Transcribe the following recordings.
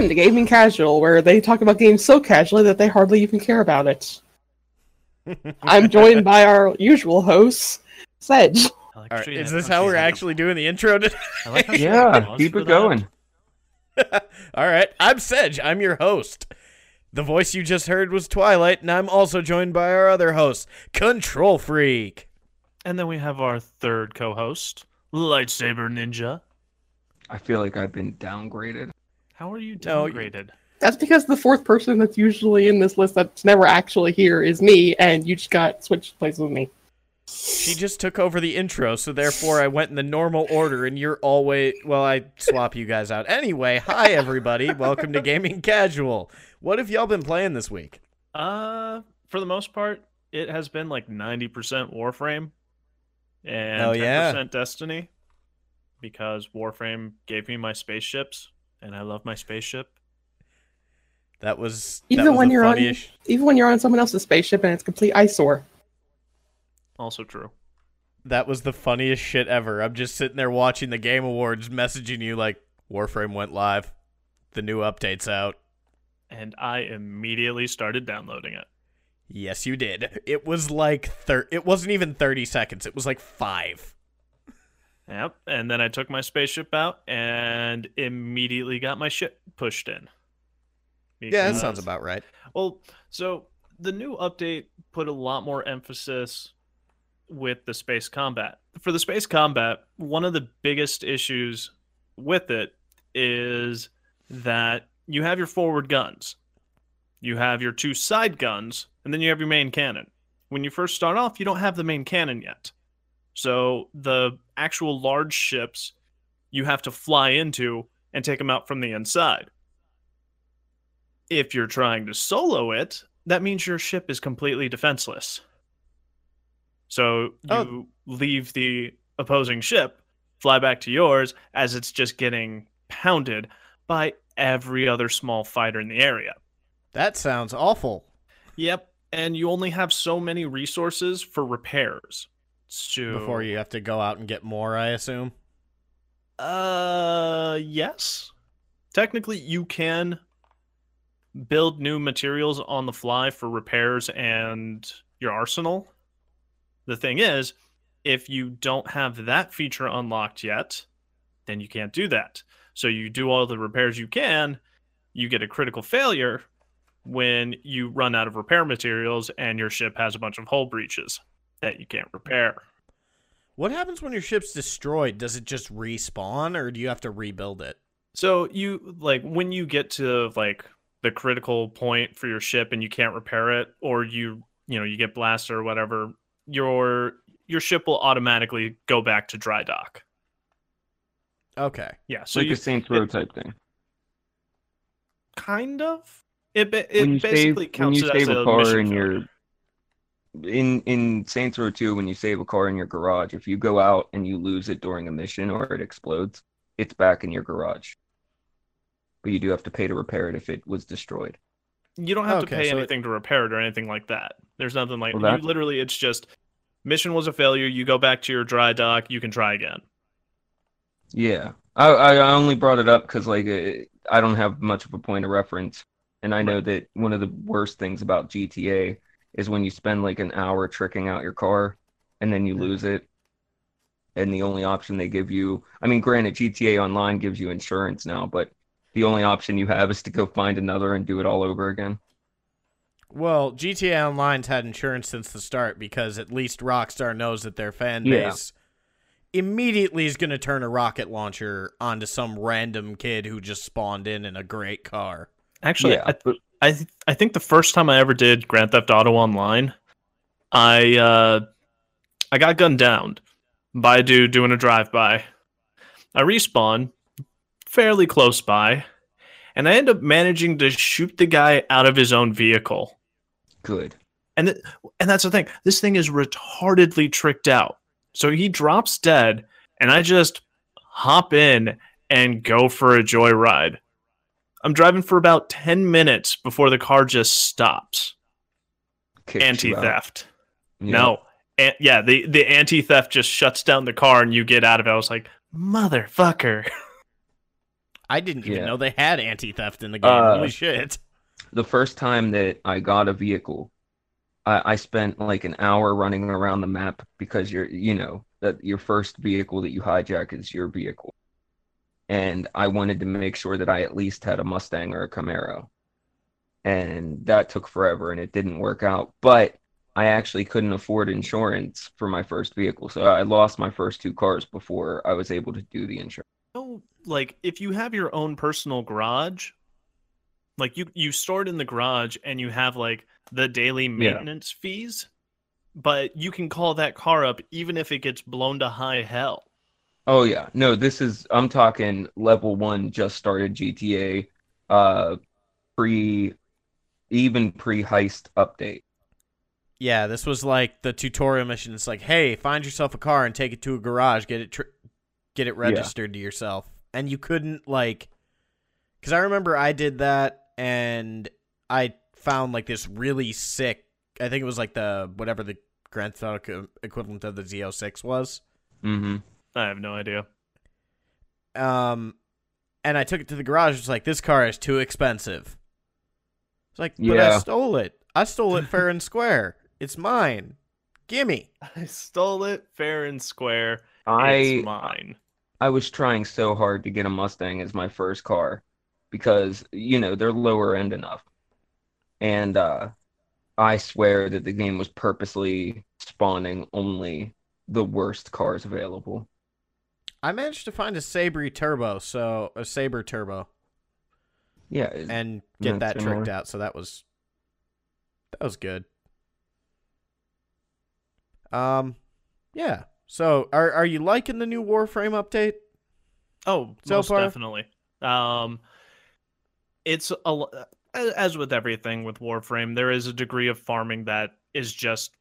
Welcome to Gaming Casual, where they talk about games so casually that they hardly even care about it. I'm joined by our usual hosts, Sedge. All All right, is this how we're actually doing the intro today? Yeah, keep it going. All right, I'm Sedge. I'm your host. The voice you just heard was Twilight, and I'm also joined by our other host, Control Freak. And then we have our third co-host, Lightsaber Ninja. I feel like I've been downgraded. How are you No, you- downgraded? That's because the fourth person that's usually in this list that's never actually here is me, and you just got switched places with me. She just took over the intro, so therefore I went in the normal order, and you're always well. I swap you guys out anyway. Hi everybody, welcome to Gaming Casual. What have y'all been playing this week? Uh, for the most part, it has been like 90% Warframe and Hell 10% yeah. Destiny because Warframe gave me my spaceships and I love my spaceship. That was Even that was when the you're on- Even when you're on someone else's spaceship and it's complete eyesore. Also true. That was the funniest shit ever. I'm just sitting there watching the Game Awards, messaging you like Warframe went live, the new update's out. And I immediately started downloading it. Yes, you did. It was like thir- It wasn't even 30 seconds. It was like five. Yep. And then I took my spaceship out and immediately got my ship pushed in. Yeah, that sounds about right. Well, so the new update put a lot more emphasis with the space combat. For the space combat, one of the biggest issues with it is that you have your forward guns, you have your two side guns, and then you have your main cannon. When you first start off, you don't have the main cannon yet. So the actual large ships you have to fly into and take them out from the inside if you're trying to solo it, that means your ship is completely defenseless. So oh. you Oh. leave the opposing ship, fly back to yours as it's just getting pounded by every other small fighter in the area. That sounds awful. Yep, and you only have so many resources for repairs. So Before you have to go out and get more, I assume. Uh, yes. Technically, you can build new materials on the fly for repairs and your arsenal. The thing is, if you don't have that feature unlocked yet, then you can't do that. So you do all the repairs you can, you get a critical failure when you run out of repair materials and your ship has a bunch of hull breaches that you can't repair. What happens when your ship's destroyed? Does it just respawn, or do you have to rebuild it? So you like when you get to like the critical point for your ship and you can't repair it, or you you know you get blasted or whatever, your your ship will automatically go back to dry dock. Okay. Yeah, so like you a Saints Row type thing. kind of it ba- it basically save when counts you it as save a a car mission in failure. your in in Saints Row 2 when you save a car in your garage, if you go out and you lose it during a mission or it explodes, it's back in your garage. But you do have to pay to repair it if it was destroyed. You don't have Okay, to pay so it- anything to repair it or anything like that. There's nothing like Well, you that- literally it's just mission was a failure, you go back to your dry dock, you can try again. Yeah. I I only brought it up cuz like uh, I don't have much of a point of reference and I know that one of the worst things about GTA is when you spend like an hour tricking out your car and then you lose it and the only option they give you I mean granted GTA online gives you insurance now but the only option you have is to go find another and do it all over again. Well, GTA Online's had insurance since the start because at least Rockstar knows that their fan Yeah. base immediately is going to turn a rocket launcher onto some random kid who just spawned in in a great car. Actually, yeah, I, but I th- I think the first time I ever did Grand Theft Auto Online, I uh, I got gunned down by a dude doing a drive by. I respawn fairly close by, and I end up managing to shoot the guy out of his own vehicle. good. And and that's the thing. This thing is retardedly tricked out. So he drops dead, and I just hop in and go for a joyride. I'm driving for about 10 minutes before the car just stops. Kicks Anti theft. Yeah. No. An- yeah, the, the anti theft just shuts down the car and you get out of it. I was like, motherfucker. I didn't even Yeah. know they had anti theft in the game. Uh, Holy shit! the first time that I got a vehicle, I, I spent like an hour running around the map because you're, you know, that your first vehicle that you hijack is your vehicle. And I wanted to make sure that I at least had a Mustang or a Camaro. And that took forever and it didn't work out. But I actually couldn't afford insurance for my first vehicle. So I lost my first two cars before I was able to do the insurance. No, like if you have your own personal garage, like you you store it in the garage and you have like the daily maintenance fees, but you can call that car up even if it gets blown to high hell. Oh yeah. No, this is I'm talking level 1 just started GTA uh pre even pre-heist update. Yeah, this was like the tutorial mission. It's like, hey, find yourself a car and take it to a garage, get it tr- get it registered to yourself, and you couldn't like, because I remember I did that and I found like this really sick. I think it was like the whatever the Grand Theft Auto equivalent of the Z06 was. Mhm. I have no idea. Um, and I took it to the garage. It's like this car is too expensive. It's like, but I stole it. I stole it fair and square. It's mine. Gimme. I stole it fair and square. I it's mine. I was trying so hard to get a Mustang as my first car because you know they're lower end enough. And uh I swear that the game was purposely spawning only the worst cars available. I managed to find a Sabre Turbo, so a Sabre Turbo, Yeah, it- and get that similar. tricked out. So that was that was good. Um, yeah. So are are you liking the new Warframe update? Oh, So most far? definitely. Um, it's a l- as with everything with Warframe, there is a degree of farming that is just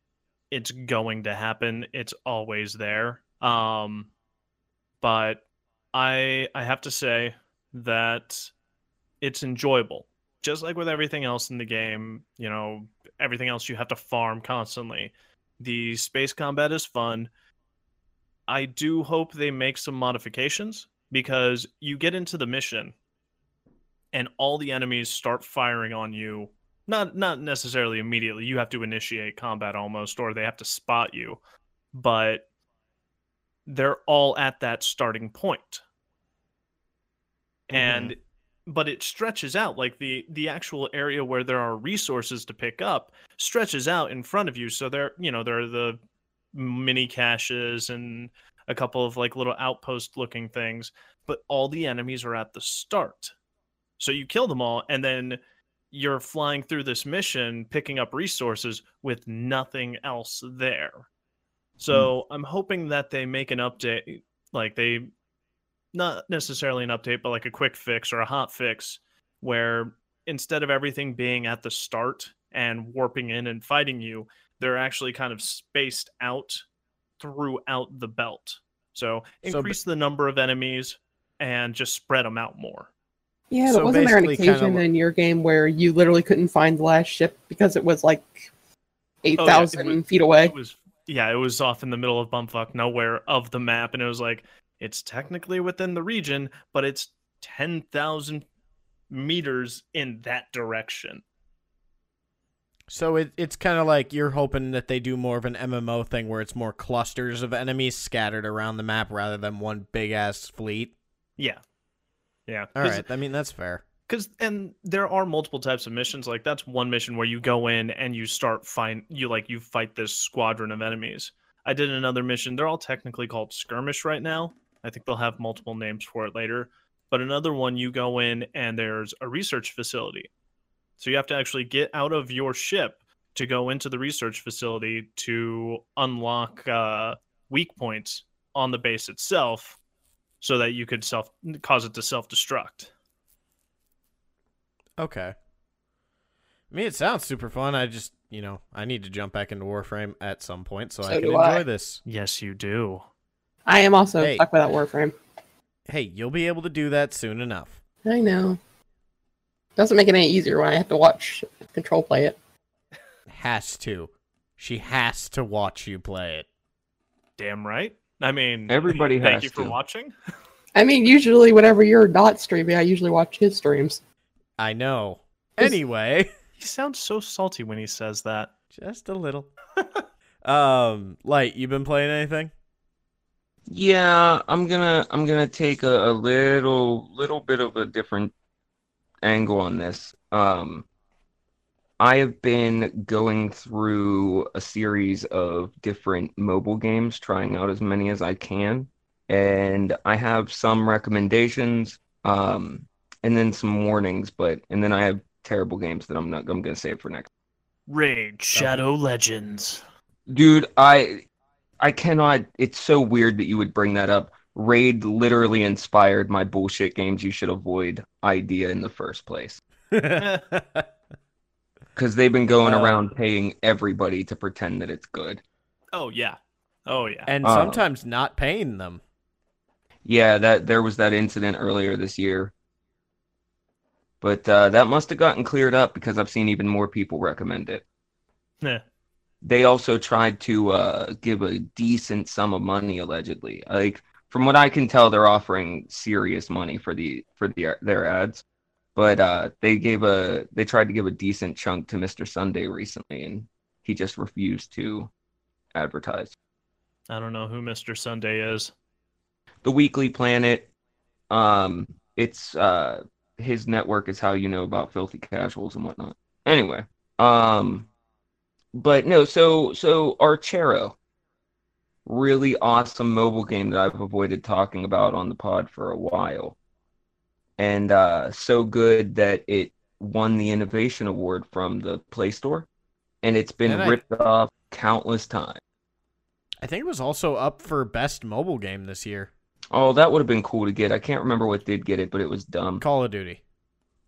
it's going to happen. It's always there. Um, but I I have to say that it's enjoyable. Just like with everything else in the game, you know, everything else you have to farm constantly. The space combat is fun. I do hope they make some modifications because you get into the mission and all the enemies start firing on you. Not not necessarily immediately. You have to initiate combat almost or they have to spot you. But they're all at that starting point. Mm-hmm. And but it stretches out like the the actual area where there are resources to pick up stretches out in front of you. So there you know there are the mini caches and a couple of like little outpost looking things but all the enemies are at the start. So you kill them all and then you're flying through this mission picking up resources with nothing else there so hmm. i'm hoping that they make an update like they not necessarily an update but like a quick fix or a hot fix where instead of everything being at the start and warping in and fighting you they're actually kind of spaced out throughout the belt. So So increase the number of enemies and just spread them out more. Yeah, So but wasn't there an basically kinda occasion li- in your game where you literally couldn't find the last ship because it was like oh, eight thousand was- feet away? It was yeah, it was off in the middle of bumfuck nowhere of the map, and it was like it's technically within the region, but it's ten thousand meters in that direction. So it, it's kind of like you're hoping that they do more of an MMO thing where it's more clusters of enemies scattered around the map rather than one big ass fleet. Yeah, yeah. All right, I mean that's fair. Because and there are multiple types of missions like that's one mission where you go in and you start find you like you fight this squadron of enemies. I did another mission they're all technically called skirmish right now. I think they'll have multiple names for it later. But another one you go in and there's a research facility. So you have to actually get out of your ship to go into the research facility to unlock uh, weak points on the base itself so that you could self cause it to self-destruct Okay. I mean, it sounds super fun. I just, you know, I need to jump back into Warframe at some point so, I can enjoy I. this. yes you do I am also Hey. stuck without Warframe. Hey, you'll be able to do that soon enough. I know. Doesn't make it any easier when I have to watch Control play it. Has to. She has to watch you play it. Damn right. I mean, Everybody thank has you for watching. I mean, usually whenever you're not streaming, I usually watch his streams. I know. Anyway, He sounds so salty when he says that. just a little. um, light, you been playing anything? Yeah, I'm gonna I'm gonna take a, a little little bit of a different angle on this. Um, I have been going through a series of different mobile games, trying out as many as I can, and I have some recommendations, um, and then some warnings, but and then I have terrible games that I'm not I'm gonna save for next. Raid Shadow Legends. Dude, I I cannot. It's so weird that you would bring that up. Raid literally inspired my bullshit games you should avoid idea in the first place. Because they've been going Uh, around paying everybody to pretend that it's good. oh yeah. Oh yeah. and Uh. sometimes not paying them. Yeah, that there was that incident earlier this year. But uh, that must have gotten cleared up because I've seen even more people recommend it. Heh. They also tried to uh, give a decent sum of money, allegedly. Like from what I can tell, they're offering serious money for the for the their ads. But uh, they gave a they tried to give a decent chunk to Mr. Sunday recently, and he just refused to advertise. I don't know who Mr. Sunday is. The Weekly Planet, um, it's uh, his network is how you know about filthy casuals and whatnot. Anyway, um, but no, so so Archero, really awesome mobile game that I've avoided talking about on the pod for a while, and uh, so good that it won the innovation award from the Play Store, and it's been And I- ripped off countless times. I think it was also up for best mobile game this year. Oh, that would have been cool to get. I can't remember what did get it, but it was dumb. Call of Duty.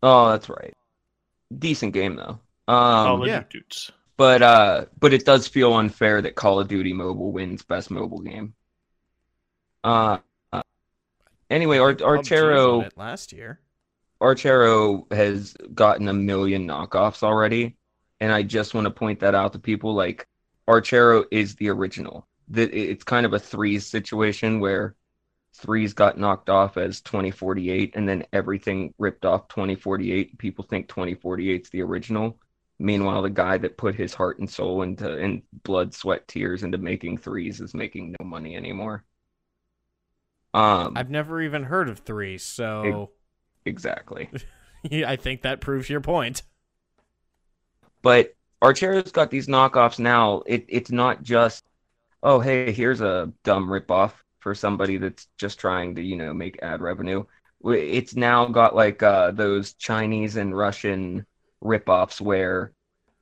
Oh, that's right. Decent game though. Um, Call of yeah. Duties. but uh, but it does feel unfair that Call of Duty Mobile wins best mobile game. Uh, uh, anyway, Ar- Archero last year. Archero has gotten a million knockoffs already, and I just want to point that out to people. Like Archero is the original. That it's kind of a threes situation where threes got knocked off as 2048, and then everything ripped off 2048. People think 2048 is the original. Meanwhile, the guy that put his heart and soul into and blood, sweat, tears into making threes is making no money anymore. Um, I've never even heard of three, so exactly. I think that proves your point. But Archero's got these knockoffs now. It it's not just, oh hey, here's a dumb ripoff for somebody that's just trying to you know make ad revenue. It's now got like uh, those Chinese and Russian ripoffs where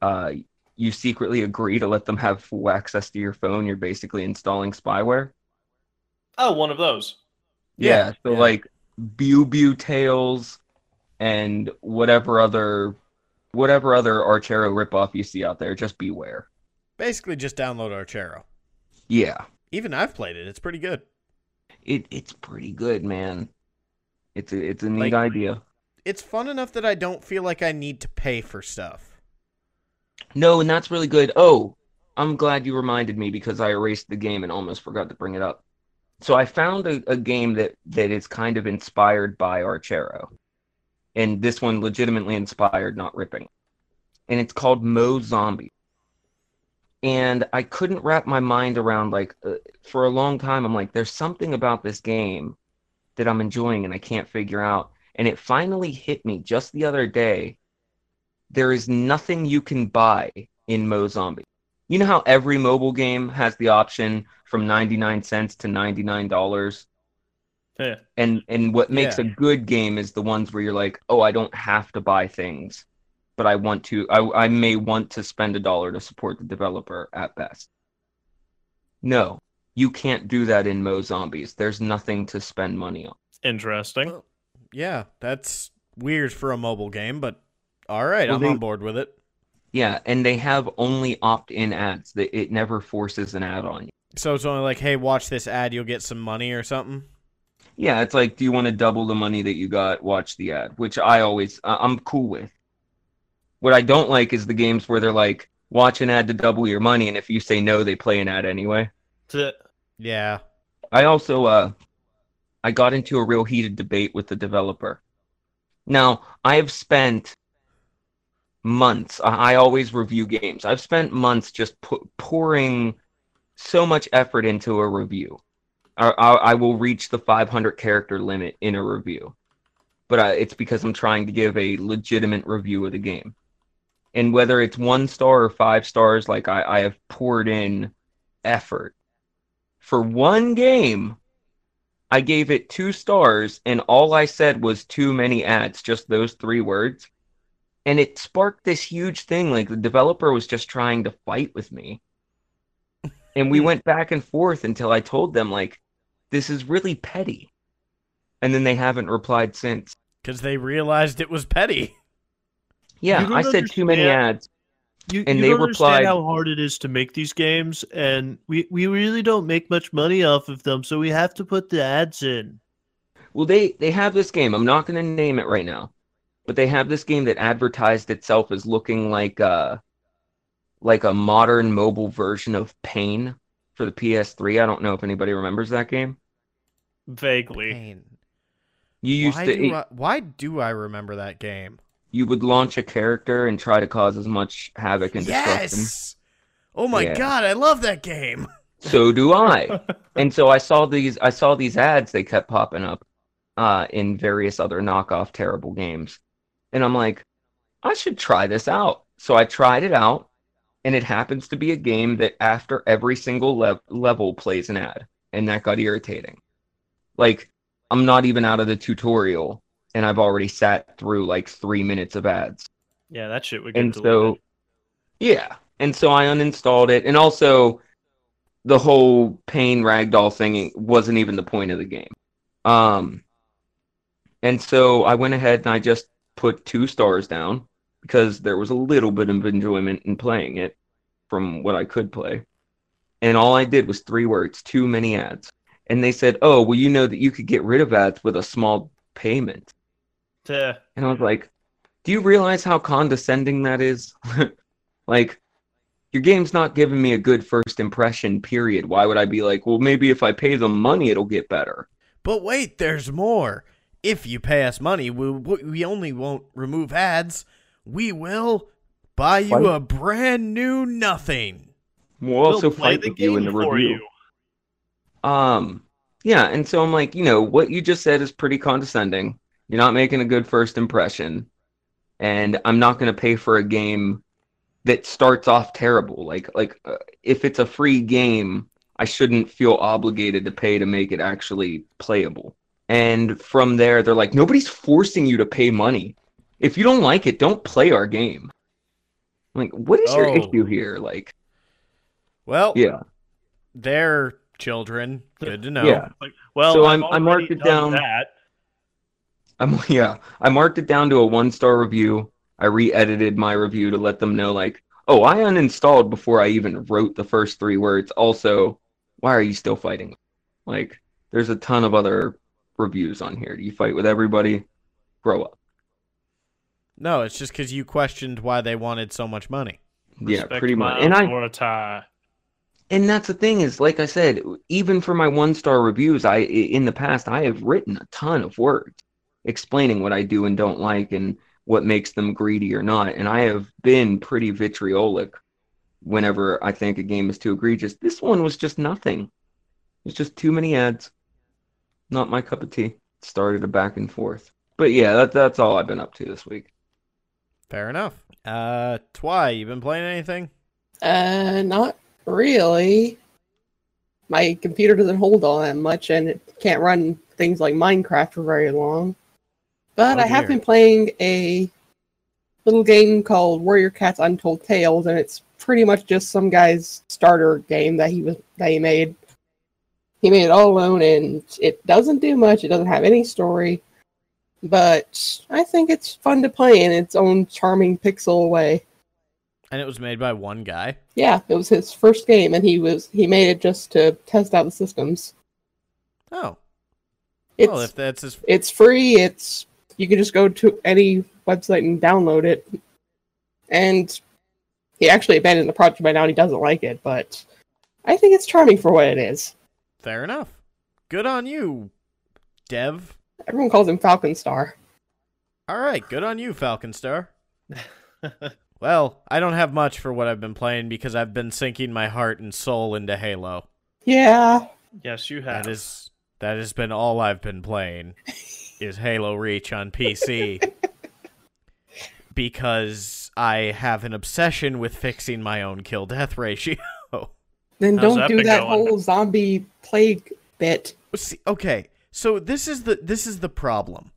uh, you secretly agree to let them have full access to your phone. You're basically installing spyware. Oh, one of those. Yeah, so yeah. like Bew Bew Tales and whatever other whatever other Archero ripoff you see out there, just beware. Basically, just download Archero. Yeah. Even I've played it. It's pretty good. It it's pretty good, man. It's a it's a neat Like- idea. It's fun enough that I don't feel like I need to pay for stuff. No, and that's really good. Oh, I'm glad you reminded me because I erased the game and almost forgot to bring it up. So I found a, a game that that is kind of inspired by Archero, and this one legitimately inspired, not ripping. And it's called Mo Zombie. And I couldn't wrap my mind around like uh, for a long time. I'm like, there's something about this game that I'm enjoying and I can't figure out. And it finally hit me just the other day there is nothing you can buy in Mo Zombie. You know how every mobile game has the option from 99 cents to $99? Yeah. And and what makes Yeah. a good game is the ones where you're like, "Oh, I don't have to buy things, but I want to I I may want to spend a dollar to support the developer at best." No, you can't do that in Mo Zombies. There's nothing to spend money on. Interesting. Well, Yeah, that's weird for a mobile game, but all right, Well, I'm they- on board with it. Yeah, and they have only opt-in ads. That it never forces an ad on you. So it's only like, hey, watch this ad, you'll get some money or something. Yeah, it's like, do you want to double the money that you got? Watch the ad, which I always, I- I'm cool with. What I don't like is the games where they're like, watch an ad to double your money, and if you say no, they play an ad anyway. Yeah. I also, uh, I got into a real heated debate with the developer. Now, I have spent months. I always review games. I've spent months just pu- pouring so much effort into a review. I, I, I will reach the 500 character limit in a review, but I, it's because I'm trying to give a legitimate review of the game. And whether it's one star or five stars, like I, I have poured in effort. For one game, I gave it two stars, and all I said was too many ads, just those three words. And it sparked this huge thing. Like the developer was just trying to fight with me. And we hmm. went back and forth until I told them, like, this is really petty. And then they haven't replied since. Because they realized it was petty. Yeah, I said too many ads. You, And you they don't replied- understand how hard it is to make these games, and we, we really don't make much money off of them, so we have to put the ads in. Well, they they have this game. I'm not going to name it right now, but they have this game that advertised itself as looking like a like a modern mobile version of Pain for the PS3. I don't know if anybody remembers that game. Vaguely. Pain. You used Why to do, I, why do I remember that game? You would launch a character and try to cause as much havoc and destruction. Yes. Oh my Yeah. god, I love that game. So do I. and so I saw these I saw these ads they kept popping up uh in various other knockoff terrible games. And I'm like, I should try this out. So I tried it out and it happens to be a game that after every single lev- level plays an ad and that got irritating. Like I'm not even out of the tutorial and I've already sat through like 3 minutes of ads. Yeah, that shit would get And deleted. so, yeah. And so I uninstalled it. And also, the whole pain ragdoll thing wasn't even the point of the game. Um, and so I went ahead and I just put two stars down because there was a little bit of enjoyment in playing it from what I could play. And all I did was three words too many ads. And they said, oh, well, you know that you could get rid of ads with a small payment. Yeah. And I was like, do you realize how condescending that is? like, your game's not giving me a good first impression, period. Why would I be like, well, maybe if I pay them money, it'll get better? But wait, there's more. If you pay us money, we, we only won't remove ads. We will buy you What? a brand new nothing. We'll also We'll play fight the with you in game the for review. you. Um, yeah, and so I'm like, you know, what you just said is pretty condescending. You're not making a good first impression, and I'm not going to pay for a game that starts off terrible. Like, like uh, if it's a free game, I shouldn't feel obligated to pay to make it actually playable. And from there, they're like, nobody's forcing you to pay money. If you don't like it, don't play our game. I'm like, what is your Oh. issue here? Like, Well, yeah, they're children. Good to know. yeah. Like, well, So I'm- I marked it down. That. I'm yeah. I marked it down to a one star review. I re-edited my review to let them know like, oh, I uninstalled before I even wrote the first three words. Also, why are you still fighting? Like, there's a ton of other reviews on here. Do you fight with everybody? Grow up. No, it's just because you questioned why they wanted so much money. yeah, Respect pretty much. And I authority. and that's the thing is like i said even for my one star reviews i in the past i have written a ton of words explaining what i do and don't like and what makes them greedy or not and i have been pretty vitriolic whenever i think a game is too egregious this one was just nothing it's just too many ads not my cup of tea started a back and forth but yeah that, that's all i've been up to this week Fair enough. Uh, Twy, you been playing anything? Uh, not really. My computer doesn't hold all that much, and it can't run things like Minecraft for very long. But Oh, I have been playing a little game called Warrior Cats Untold Tales, and it's pretty much just some guy's starter game that he was that he made. He made it all alone, and it doesn't do much. It doesn't have any story, but I think it's fun to play in its own charming pixel way. And it was made by one guy. Yeah, it was his first game, and he was he made it just to test out the systems. Oh, oh It's well, if that's his. it's free. It's you can just go to any website and download it. And he actually abandoned the project by now. and He doesn't like it, but I think it's charming for what it is. Fair enough. Good on you, Dev. Everyone calls him Falcon Star. All right, good on you, Falcon Star. Well, I don't have much for what I've been playing because I've been sinking my heart and soul into Halo. Yeah. yes, you have. That is that has been all I've been playing is Halo Reach on PC. because I have an obsession with fixing my own kill death ratio. Then How's don't that do that going? whole zombie plague bit. See, okay, so this is the this is the problem.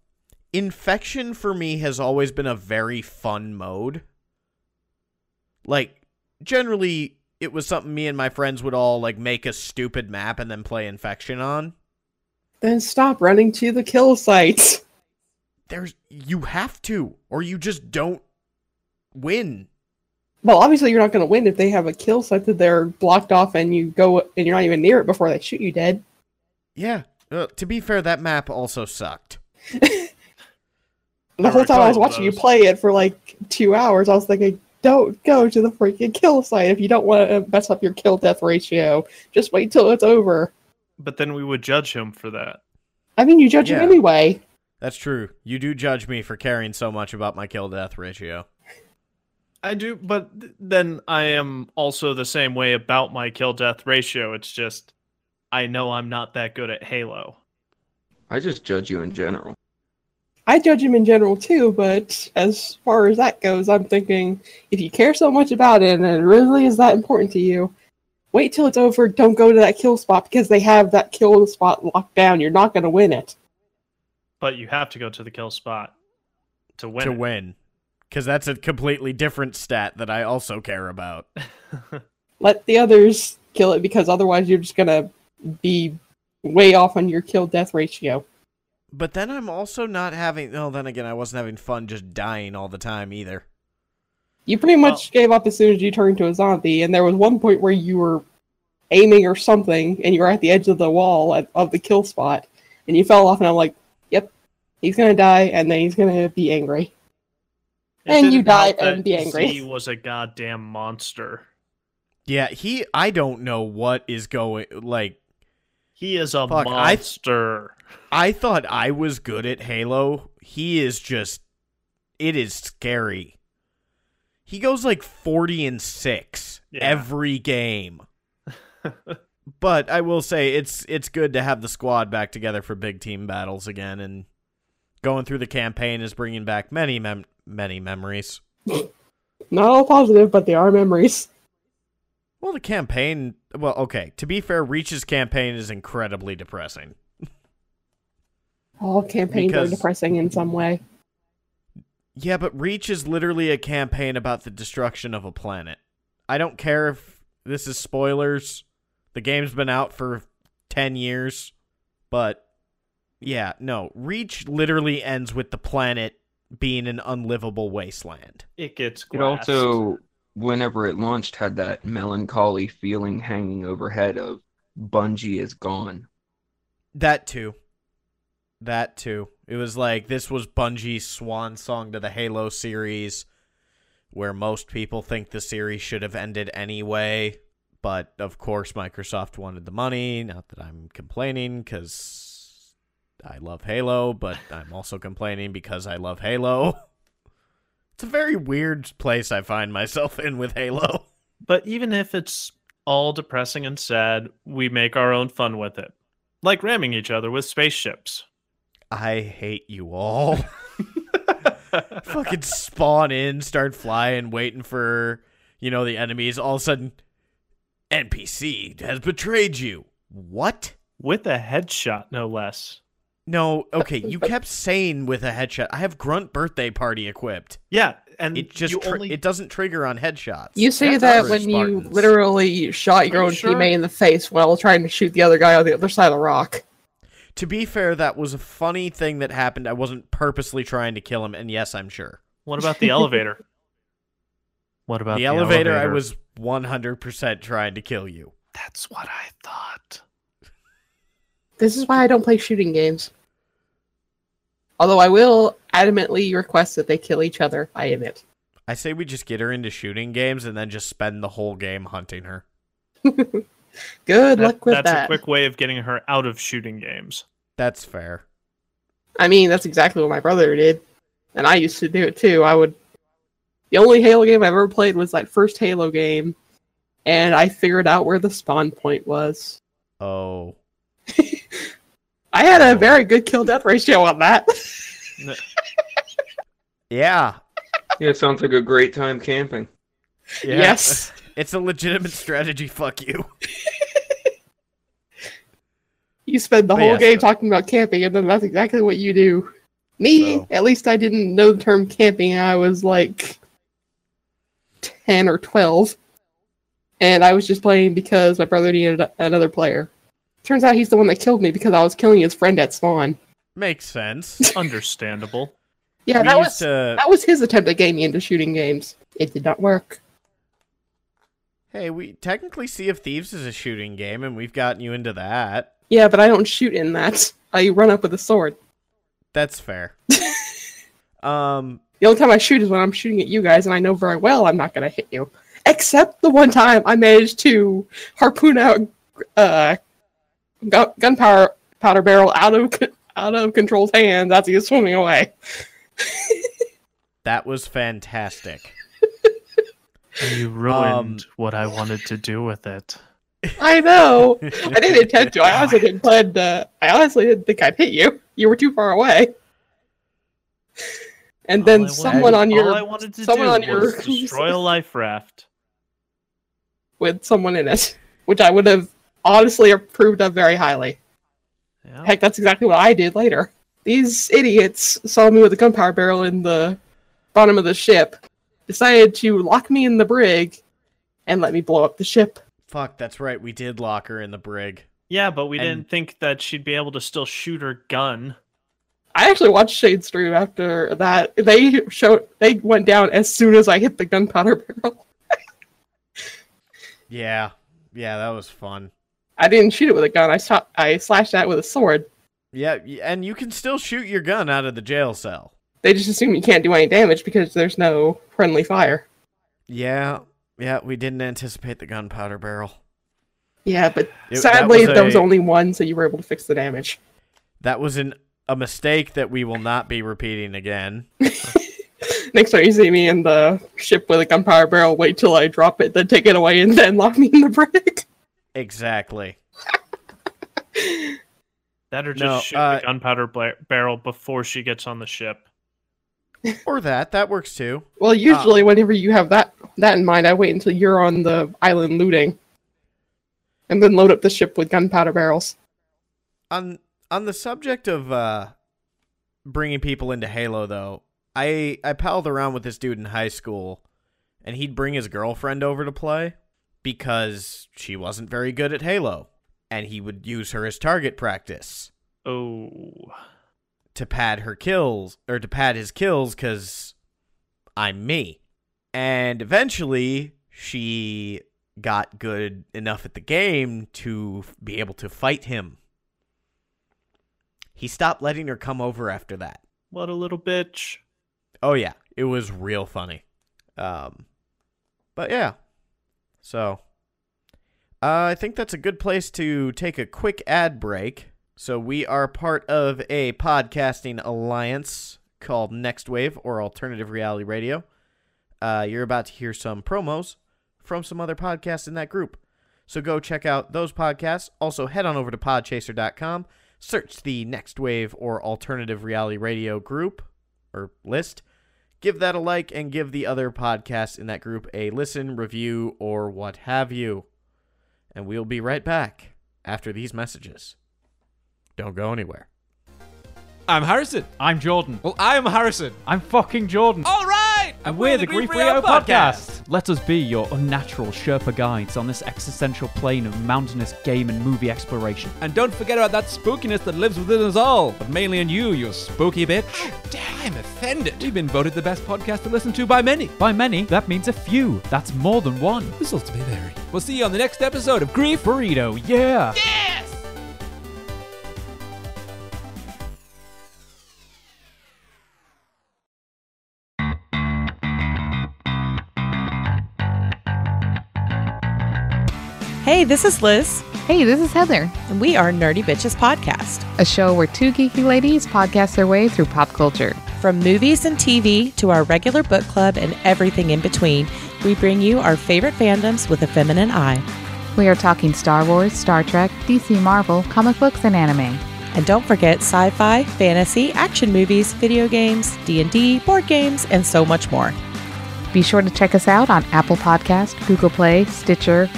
Infection for me has always been a very fun mode. Like generally it was something me and my friends would all like make a stupid map and then play infection on. Then stop running to the kill sites. There's you have to or you just don't win. Well, obviously you're not going to win if they have a kill site that they're blocked off and you go and you're not even near it before they shoot you dead. Yeah. Uh, to be fair, that map also sucked. The whole time I was recall watching you play it for like two hours, I was thinking, don't go to the freaking kill site if you don't want to mess up your kill death ratio. Just wait till it's over. But then we would judge him for that. I mean, you judge Yeah. him anyway. That's true. You do judge me for caring so much about my kill death ratio. I do, but then I am also the same way about my kill death ratio. It's just I know I'm not that good at Halo. I just judge you in general. I judge him in general too, but as far as that goes, I'm thinking if you care so much about it and it really is that important to you, wait till it's over. Don't go to that kill spot because they have that kill spot locked down. You're not going to win it. But you have to go to the kill spot to win. to it. win. Because that's a completely different stat that I also care about. Let the others kill it because otherwise you're just going to be way off on your kill death ratio. But then I'm also not having. Oh, then again, I wasn't having fun just dying all the time either. You pretty much gave up as soon as you turned to a zombie, and there was one point where you were aiming or something, and you were at the edge of the wall at, of the kill spot, and you fell off, and I'm like, "Yep, he's gonna die, and then he's gonna be angry." And you didn't died and be angry. He was a goddamn monster. Yeah, he. I don't know what is going. Like, He is a Fuck, I- monster. I thought I was good at Halo. He is just. It is scary. He goes like 40 and 6 Yeah. every game. but I will say it's it's good to have the squad back together for big team battles again and going through the campaign is bringing back many mem- many memories. Not all positive, but they are memories. Well, the campaign, well, okay, to be fair, Reach's campaign is incredibly depressing. All campaigns Because- are depressing in some way. Yeah, but Reach is literally a campaign about the destruction of a planet. I don't care if this is spoilers. The game's been out for 10 years. But yeah, no. Reach literally ends with the planet being an unlivable wasteland. It gets It also, whenever it launched, had that melancholy feeling hanging overhead of Bungie is gone. That too. That too. It was like this was Bungie's swan song to the Halo series, where most people think the series should have ended anyway. But of course, Microsoft wanted the money. Not that I'm complaining because I love Halo, but I'm also complaining because I love Halo. It's a very weird place I find myself in with Halo. But even if it's all depressing and sad, we make our own fun with it. Like ramming each other with spaceships. I hate you all. fucking spawn in, start flying, waiting for, you know, the enemies. All of a sudden, NPC has betrayed you. What? with a headshot, no less. No, okay, you kept saying with a headshot. I have Grunt birthday party equipped. Yeah, and It just you tri- only it doesn't trigger on headshots. You say That's that average when you literally shot your Are you own sure? teammate in the face while trying to shoot the other guy on the other side of the rock. To be fair, that was a funny thing that happened. I wasn't purposely trying to kill him, and yes, I'm sure. What about the elevator? What about the, the, elevator, I was 100% trying to kill you. That's what I thought. This is why I don't play shooting games. Although I will adamantly request that they kill each other, I admit. I say we just get her into shooting games and then just spend the whole game hunting her. Good That- luck with that's that. That's a quick way of getting her out of shooting games. That's fair. I mean, that's exactly what my brother did, and I used to do it too. I would. The only Halo game I've ever played was that first Halo game, and I figured out where the spawn point was. Oh. I had a very good kill death ratio on that. Yeah. Yeah, sounds like a great time camping. yeah. Yes. It's a legitimate strategy. Fuck you. You spend the But whole yes, game so- talking about camping, and then that's exactly what you do. Me, So- at least I didn't know the term camping. I was like 10 or 12. And I was just playing because my brother needed another player. Turns out he's the one that killed me because I was killing his friend at spawn. Makes sense. Understandable. Yeah, we that was to. that was his attempt at getting me into shooting games. It did not work. Hey, we technically Sea of Thieves is a shooting game, and we've gotten you into that. Yeah, but I don't shoot in that. I run up with a sword. That's fair. um. The only time I shoot is when I'm shooting at you guys, and I know very well I'm not going to hit you. Except the one time I managed to harpoon out uh, gu- gunpowder powder barrel out of out of Control's hands as he was swimming away. That was fantastic. You um, ruined what I wanted to do with it. I know. I didn't intend to. I honestly didn't plan to. I honestly didn't think I'd hit you. You were too far away. And All then I wanted- someone on your all I wanted to someone do on your- destroy a life raft. with someone in it, which I would have honestly approved of very highly. Yeah. Heck, that's exactly what I did later. These idiots saw me with a gunpowder barrel in the bottom of the ship, decided to lock me in the brig, and let me blow up the ship. Fuck, that's right. We did lock her in the brig. Yeah, but we And- didn't think that she'd be able to still shoot her gun. I actually watched Shade stream after that. They showed they went down as soon as I hit the gunpowder barrel. Yeah. Yeah, that was fun. I didn't shoot it with a gun. I shot. I slashed that with a sword. Yeah, and you can still shoot your gun out of the jail cell. They just assume you can't do any damage because there's no friendly fire. Yeah. Yeah, we didn't anticipate the gunpowder barrel. Yeah, but It- that sadly was there was only one, so you were able to fix the damage. That was an a mistake that we will not be repeating again. Next time you see me in the ship with a gunpowder barrel, wait till I drop it, then take it away, and then lock me in the brig. Exactly. That or just No, shoot uh, the gunpowder bla- barrel before she gets on the ship. Or that. That works too. Well, usually whenever you have that that in mind, I wait until you're on the island looting, and then load up the ship with gunpowder barrels. On on the subject of uh bringing people into Halo though, I I palled around with this dude in high school and he'd bring his girlfriend over to play because she wasn't very good at Halo and he would use her as target practice Oh, to pad her kills or to pad his kills cuz I'm me. And eventually she got good enough at the game to be able to fight him. He stopped letting her come over after that. what a little bitch. Oh yeah, it was real funny. Um, but yeah, so uh, I think that's a good place to take a quick ad break. So we are part of a podcasting alliance called Next Wave or Alternative Reality Radio. Uh, you're about to hear some promos from some other podcasts in that group. So go check out those podcasts. Also, head on over to podchaser.com, search the Next Wave or Alternative Reality Radio group or list. Give that a like and give the other podcasts in that group a listen, review, or what have you. And we'll be right back after these messages. Don't go anywhere. I'm Harrison. I'm Jordan. Well, I'm Harrison. I'm fucking Jordan. All right. and we're, the Grief Burrito podcast. Let us be your unnatural Sherpa guides on this existential plane of mountainous game and movie exploration. And don't forget about that spookiness that lives within us all, but mainly in you, you spooky bitch. Damn, offended. We've been voted the best podcast to listen to by many. By many, that means a few. That's more than one. Results may vary. We'll see you on the next episode of Grief. Burrito, yeah. Hey, this is Liz, Hey, this is Heather, and we are Nerdy Bitches Podcast. a show where two geeky ladies podcast their way through pop culture. From movies and TV to our regular book club and everything in between, we bring you our favorite fandoms with a feminine eye. We are talking Star Wars, Star Trek, DC Marvel, comic books, and anime. And don't forget sci-fi, fantasy, action movies, video games, D&D, board games, and so much more. Be sure to check us out on Apple Podcast, Google Play, Stitcher,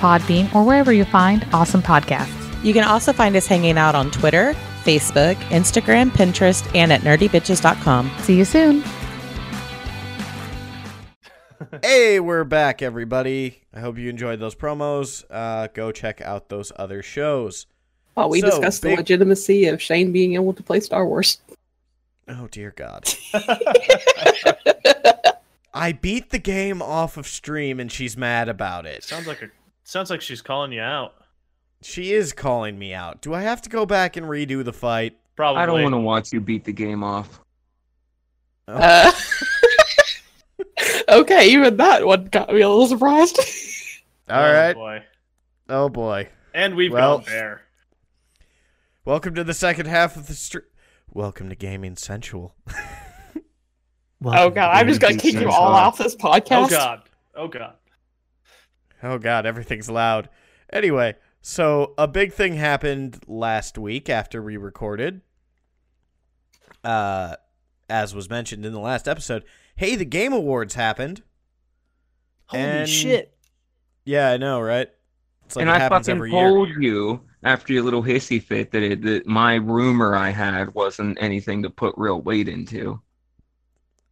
Podbean, or wherever you find awesome podcasts. You can also find us hanging out on Twitter, Facebook, Instagram, Pinterest, and at nerdybitches.com. See you soon. Hey, we're back, everybody. I hope you enjoyed those promos. Uh, go check out those other shows. While we So, discussed big- the legitimacy of Shane being able to play Star Wars. Oh dear God! I beat the game off of stream, and she's mad about it. sounds like a sounds like she's calling you out. She is calling me out. Do I have to go back and redo the fight? Probably. I don't want to watch you beat the game off. Uh, okay, even that one got me a little surprised. All oh, right. Boy. Oh boy. And we've Well- gone there. Welcome to the second half of the stream. Welcome to Gaming Sensual. oh god, I'm just gonna kick you all off this podcast. Oh god. Oh god. Oh god, everything's loud. Anyway, so a big thing happened last week after we recorded. Uh as was mentioned in the last episode. Hey, the Game Awards happened. Holy And- shit. Yeah, I know, right? It's like and it I happens fucking every year. told you after your little hissy fit that, it, that my rumor I had wasn't anything to put real weight into.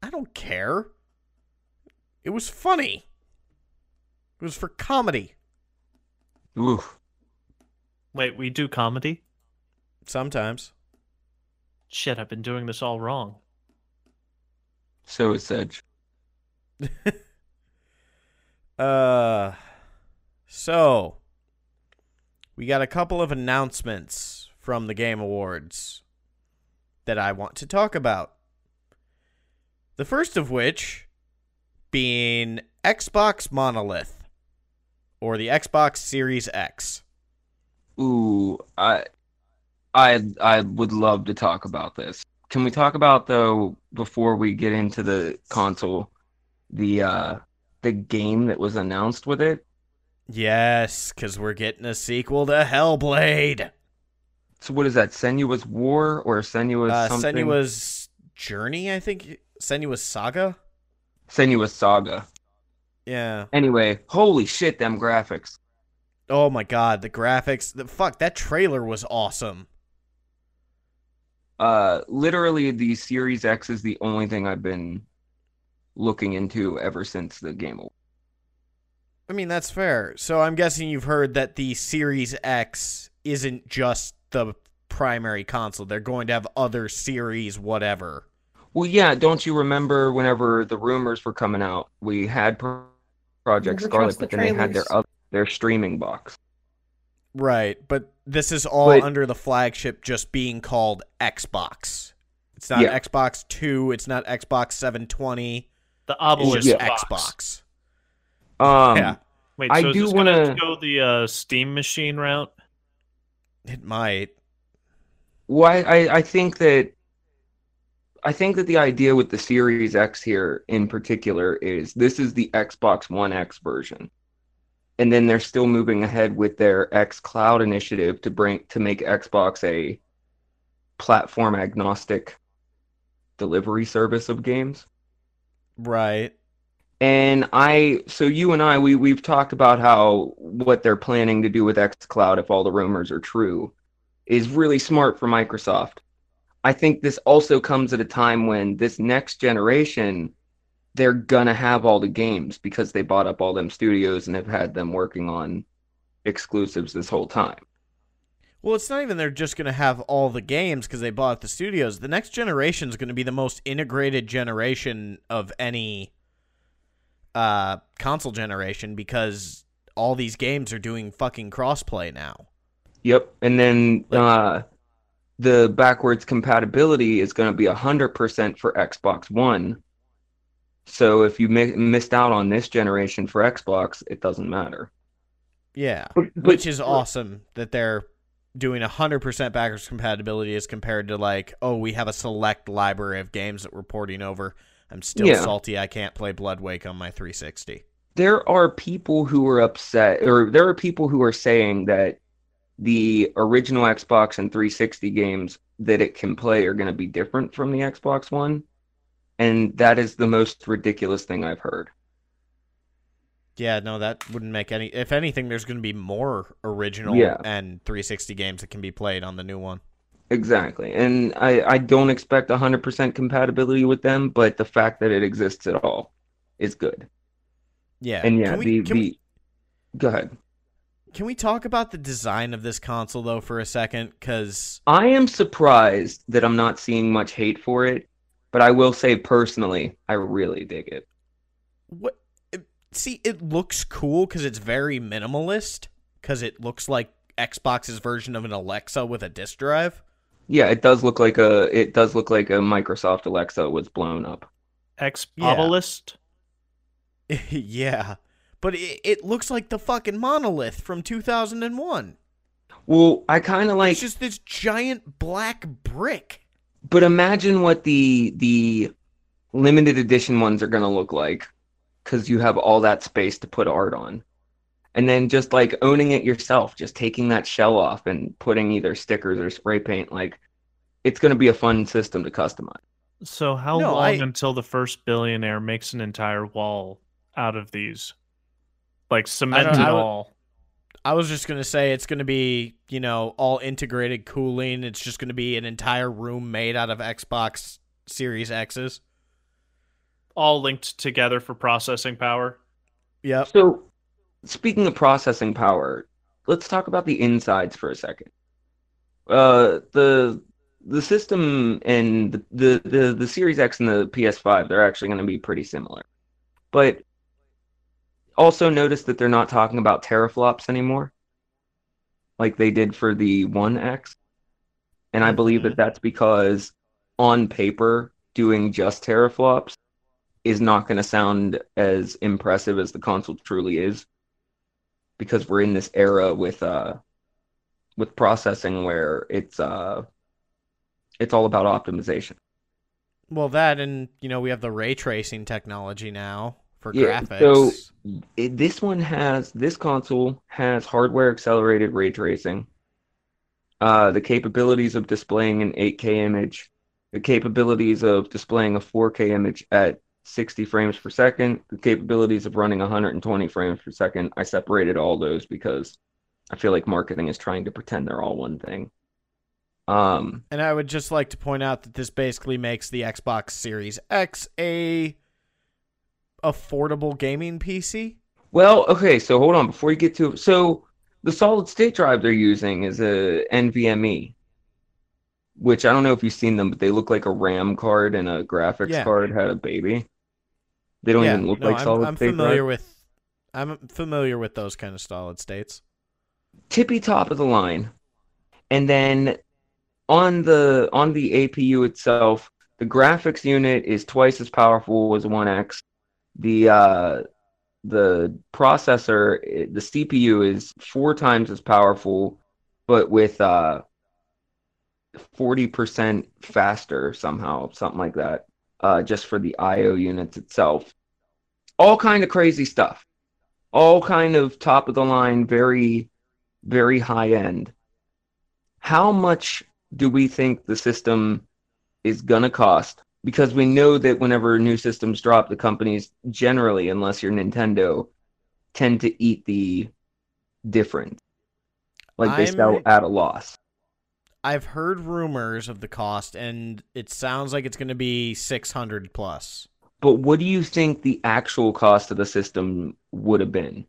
I don't care. It was funny. It was for comedy. Oof. Wait, we do comedy? Sometimes. Shit, I've been doing this all wrong. So is Sedge. Uh so we got a couple of announcements from the Game Awards that I want to talk about. The first of which being Xbox Monolith or the Xbox Series X. Ooh, I, I, I would love to talk about this. Can we talk about though before we get into the console, the uh, the game that was announced with it? Yes, cuz we're getting a sequel to Hellblade. So what is that? Senua's War or Senua's Uh something? Senua's Journey, I think. Senua's Saga? Senua's Saga. Yeah. Anyway, holy shit, them graphics. Oh my god, the graphics. The fuck, that trailer was awesome. Uh, literally, the Series X is the only thing I've been looking into ever since the Game Awards. I mean, that's fair. So I'm guessing you've heard that the Series X isn't just the primary console. They're going to have other series whatever. Well, yeah, don't you remember whenever the rumors were coming out, we had Project Never Scarlett, the but then they had their other, their streaming box. Right, but this is all But- under the flagship just being called Xbox. It's not Yeah. Xbox 2, it's not Xbox 720. The It's obelisk just box. Xbox. Um, yeah, Wait, I so is do this gonna wanna- go the uh, Steam machine route? it might. Well, I, I, I think that I think that the idea with the Series X here in particular is this is the Xbox One X version. And then they're still moving ahead with their xCloud initiative to bring to make Xbox a platform agnostic delivery service of games. Right. And I, so you and I, we we've talked about how what they're planning to do with xCloud if all the rumors are true, is really smart for Microsoft. I think this also comes at a time when this next generation, they're gonna have all the games because they bought up all them studios and have had them working on exclusives this whole time. Well, it's not even they're just going to have all the games because they bought the studios. The next generation is going to be the most integrated generation of any uh, console generation because all these games are doing fucking crossplay now. Yep. And then uh, the backwards compatibility is going to be 100% for Xbox One. So if you mi- missed out on this generation for Xbox, it doesn't matter. Yeah, But- but- which is awesome that they're doing 100% backwards compatibility as compared to like, oh, we have a select library of games that we're porting over. I'm still Yeah. salty I can't play Bloodwake on my 360. there are people who are upset, or there are people who are saying that the original Xbox and 360 games that it can play are going to be different from the Xbox One. And that is the most ridiculous thing I've heard. Yeah, no, that wouldn't make any. If anything, there's going to be more original Yeah. and 360 games that can be played on the new one. Exactly. And I, I don't expect 100% compatibility with them, but the fact that it exists at all is good. Yeah, And yeah, can we, the, can the we go ahead. Can we talk about the design of this console though for a second? Because I am surprised that I'm not seeing much hate for it, but I will say personally, I really dig it. what? See, it looks cool because it's very minimalist. Because it looks like Xbox's version of an Alexa with a disk drive. Yeah, it does look like a it does look like a Microsoft Alexa was blown up. Ex Yeah. Yeah, but it, it looks like the fucking monolith from 2001. Well, I kind of like it's just this giant black brick. but imagine what the the limited edition ones are going to look like cuz you have all that space to put art on. And then just like owning it yourself, just taking that shell off and putting either stickers or spray paint like it's going to be a fun system to customize. So how No, long I- until the first billionaire makes an entire wall out of these? Like cement it I all. I was just gonna say it's gonna be, you know, all integrated cooling. It's just gonna be an entire room made out of Xbox Series X's. all linked together for processing power. Yeah. So, speaking of processing power, let's talk about the insides for a second. Uh, the the system and the the the, the Series X and the PS5 they're actually going to be pretty similar, but also notice that they're not talking about teraflops anymore, like they did for the One X, and I believe that that's because on paper doing just teraflops is not going to sound as impressive as the console truly is because we're in this era with uh with processing where it's uh it's all about optimization. Well, that and you know we have the ray tracing technology now for Yeah, graphics. so- It, this one has this console has hardware accelerated ray tracing, uh, the capabilities of displaying an 8K image, the capabilities of displaying a 4K image at 60 frames per second, the capabilities of running 120 frames per second. I separated all those because I feel like marketing is trying to pretend they're all one thing. Um, and I would just like to point out that this basically makes the Xbox Series X a affordable gaming PC. Well, okay, so hold on before you get to so the solid state drive they're using is a NVMe, which I don't know if you've seen them, but they look like a RAM card and a graphics Yeah. card had a baby. They don't yeah, even look no, like I'm, solid I'm state familiar drive. with. I'm familiar with those kind of solid states. Tippy top of the line, and then on the on the APU itself, the graphics unit is twice as powerful as One X. The uh, the processor, the CPU is four times as powerful, but with uh, forty percent faster somehow, something like that. Uh, just for the I/O units itself, all kind of crazy stuff, all kind of top of the line, very, very high end. How much do we think the system is gonna cost? Because we know that whenever new systems drop, the companies generally, unless you're Nintendo, tend to eat the difference. Like they I'm- sell at a loss. I've heard rumors of the cost, and it sounds like it's going to be six hundred plus. But what do you think the actual cost of the system would have been?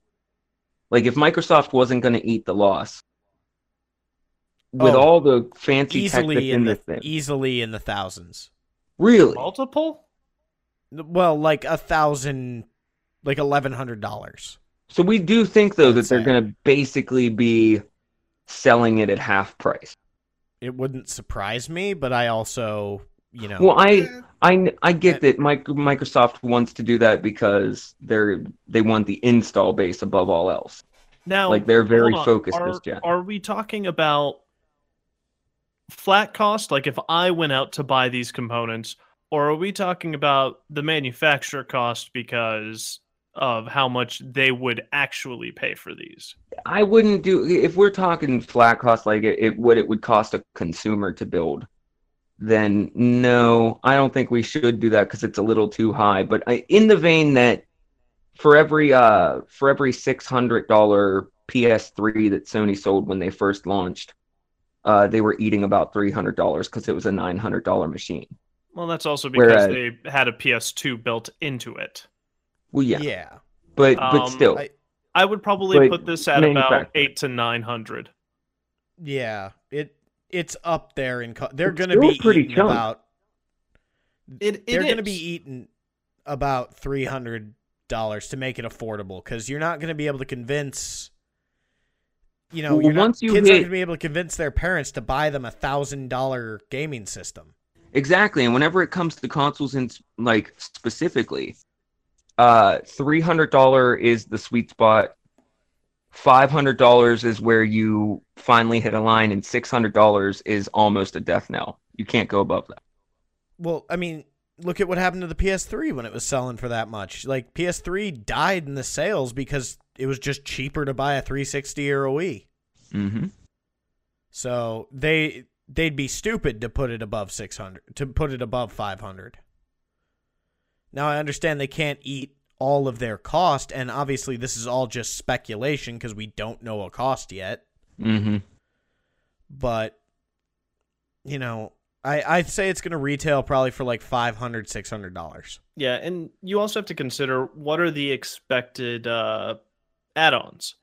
Like if Microsoft wasn't going to eat the loss with Oh, all the fancy Easily in in the thing. easily in the thousands. Really? Multiple? Well, like a thousand, like eleven hundred dollars. So we do think though that they're going to basically be selling it at half price. It wouldn't surprise me, but I also, you know, Well, I I I get that Microsoft wants to do that because they're they want the install base above all else. Now, Like, they're very focused Are, this gen. are we talking about flat cost? Like if I went out to buy these components, or are we talking about the manufacturer cost because of how much they would actually pay for these? I wouldn't do if we're talking flat cost like it, it what it would cost a consumer to build. Then no, I don't think we should do that because it's a little too high. But I, in the vein that for every uh for every six hundred dollar PS3 that Sony sold when they first launched, uh, they were eating about three hundred dollars because it was a nine hundred dollar machine. Well, that's also because Whereas- they had a PS2 built into it. Well, yeah, Yeah. but but Um, still, I- I would probably put this at about manufacturer. eight to nine hundred. Yeah. It it's up there in co- they're going to be pretty eating chunk. about It, it they're going to be is. eating about three hundred dollars to make it affordable because you're not going to be able to convince. You know, Well, you're not, once you kids aren't going to be able to convince their parents to buy them a thousand dollar gaming system. Exactly, and whenever it comes to consoles, and like specifically, uh, three hundred dollar is the sweet spot. Five hundred dollars is where you finally hit a line, and six hundred dollars is almost a death knell. You can't go above that. Well, I mean, look at what happened to the PS3 when it was selling for that much. Like PS3 died in the sales because it was just cheaper to buy a 360 or a Wii. Mm-hmm. So they they'd be stupid to put it above 600 to put it above 500. Now I understand they can't eat all of their cost and obviously this is all just speculation because we don't know a cost yet, Mm-hmm. but you know, I I'd say it's going to retail probably for like 500 600 dollars. Yeah, and you also have to consider what are the expected uh, add-ons.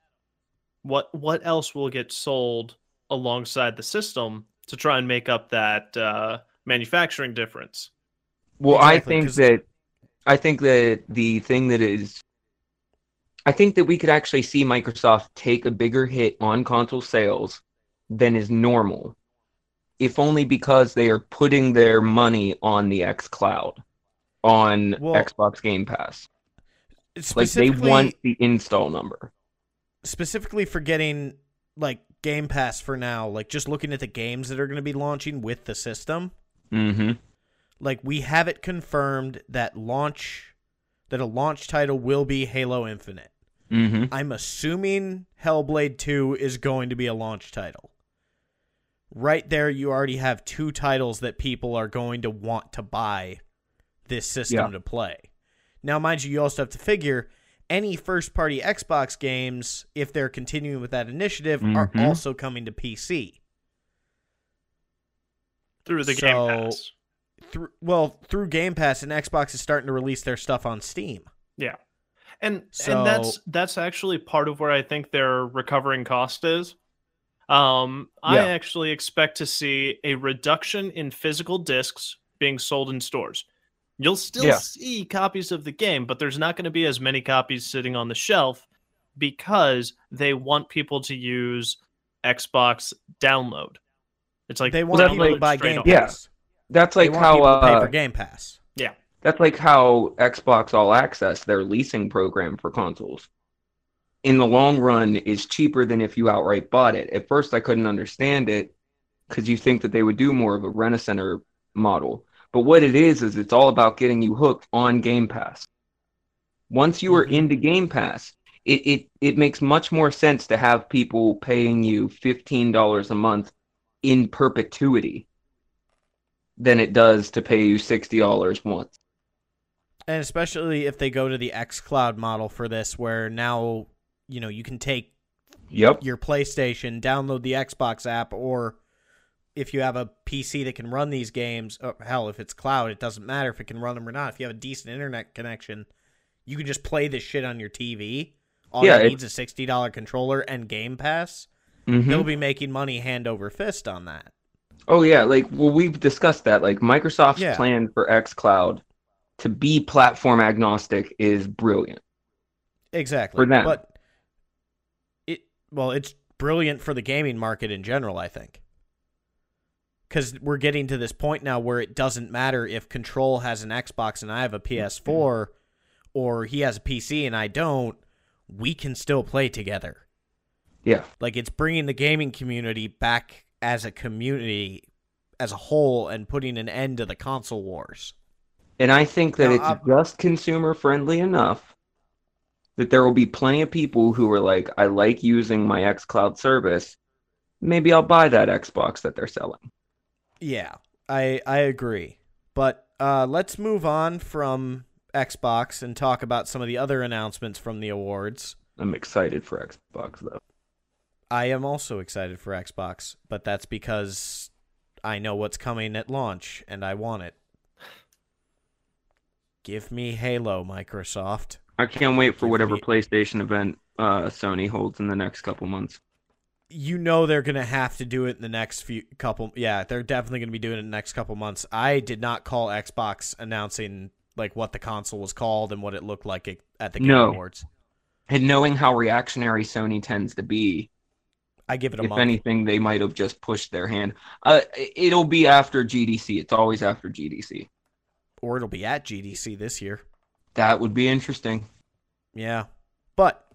What what else will get sold alongside the system to try and make up that uh, manufacturing difference? Well, I think think 'cause- that I think that the thing that is I think that we could actually see Microsoft take a bigger hit on console sales than is normal, if only because they are putting their money on the xCloud, on Well, Xbox Game Pass. Like they want the install number. specifically for getting like Game Pass for now, like just looking at the games that are going to be launching with the system, Mm-hmm. like we have it confirmed that launch that a launch title will be Halo Infinite. Mm-hmm. I'm assuming Hellblade 2 is going to be a launch title. Right there you already have two titles that people are going to want to buy this system Yeah. to play. Now mind you you also have to figure any first party Xbox games if they're continuing with that initiative are Mhm. also coming to PC. Through the So- Game Pass. Through well, through Game Pass and Xbox is starting to release their stuff on Steam. Yeah. And So- and that's that's actually part of where I think their recovering cost is. Um I Yeah. actually expect to see a reduction in physical discs being sold in stores. You'll still Yeah. see copies of the game, but there's not going to be as many copies sitting on the shelf because they want people to use Xbox download. It's like they Well, want that's people to buy Game up. Yeah. Pass. That's They like want how people to pay uh, for Game Pass. Yeah. That's like how Xbox All Access, their leasing program for consoles, in the long run is cheaper than if you outright bought it. At first, I couldn't understand it because you think that they would do more of a rent a center model. But what it is, is it's all about getting you hooked on Game Pass. Once you are Mhm. into Game Pass, it, it, it makes much more sense to have people paying you $15 a month in perpetuity than it does to pay you $60 once. And especially if they go to the xCloud model for this, where now, you know, you can take Yep. your PlayStation, download the Xbox app, or if you have a PC that can run these games, or hell, if it's cloud, it doesn't matter if it can run them or not. If you have a decent internet connection, you can just play this shit on your TV. All Yeah, it needs is a sixty dollar controller and Game Pass. Mhm. They'll be making money hand over fist on that. Oh yeah, like well we've discussed that. Like Microsoft's Yeah. plan for xCloud to be platform agnostic is brilliant. Exactly. For them. But well, it's brilliant for the gaming market in general, I think. Cuz we're getting to this point now where it doesn't matter if Control has an Xbox and I have a PS4 or he has a PC and I don't, we can still play together. Yeah. Like it's bringing the gaming community back as a community as a whole and putting an end to the console wars. And I think that Now, it's I- just consumer friendly enough that there will be plenty of people who are like, I like using my xCloud service. Maybe I'll buy that Xbox that they're selling. Yeah, I I agree. But uh, let's move on from Xbox and talk about some of the other announcements from the awards. I'm excited for Xbox though. I am also excited for Xbox, but that's because I know what's coming at launch and I want it. Give me Halo, Microsoft. I can't wait for whatever PlayStation event uh, Sony holds in the next couple months. You know they're gonna have to do it in the next few couple. Yeah, they're definitely gonna be doing it in the next couple months. I did not call Xbox announcing like what the console was called and what it looked like at the Game No. Awards. And knowing how reactionary Sony tends to be, I give it a if month. anything, they might have just pushed their hand. Uh, it'll be after GDC. It's always after GDC. or it'll be at GDC this year. That would be interesting. Yeah. But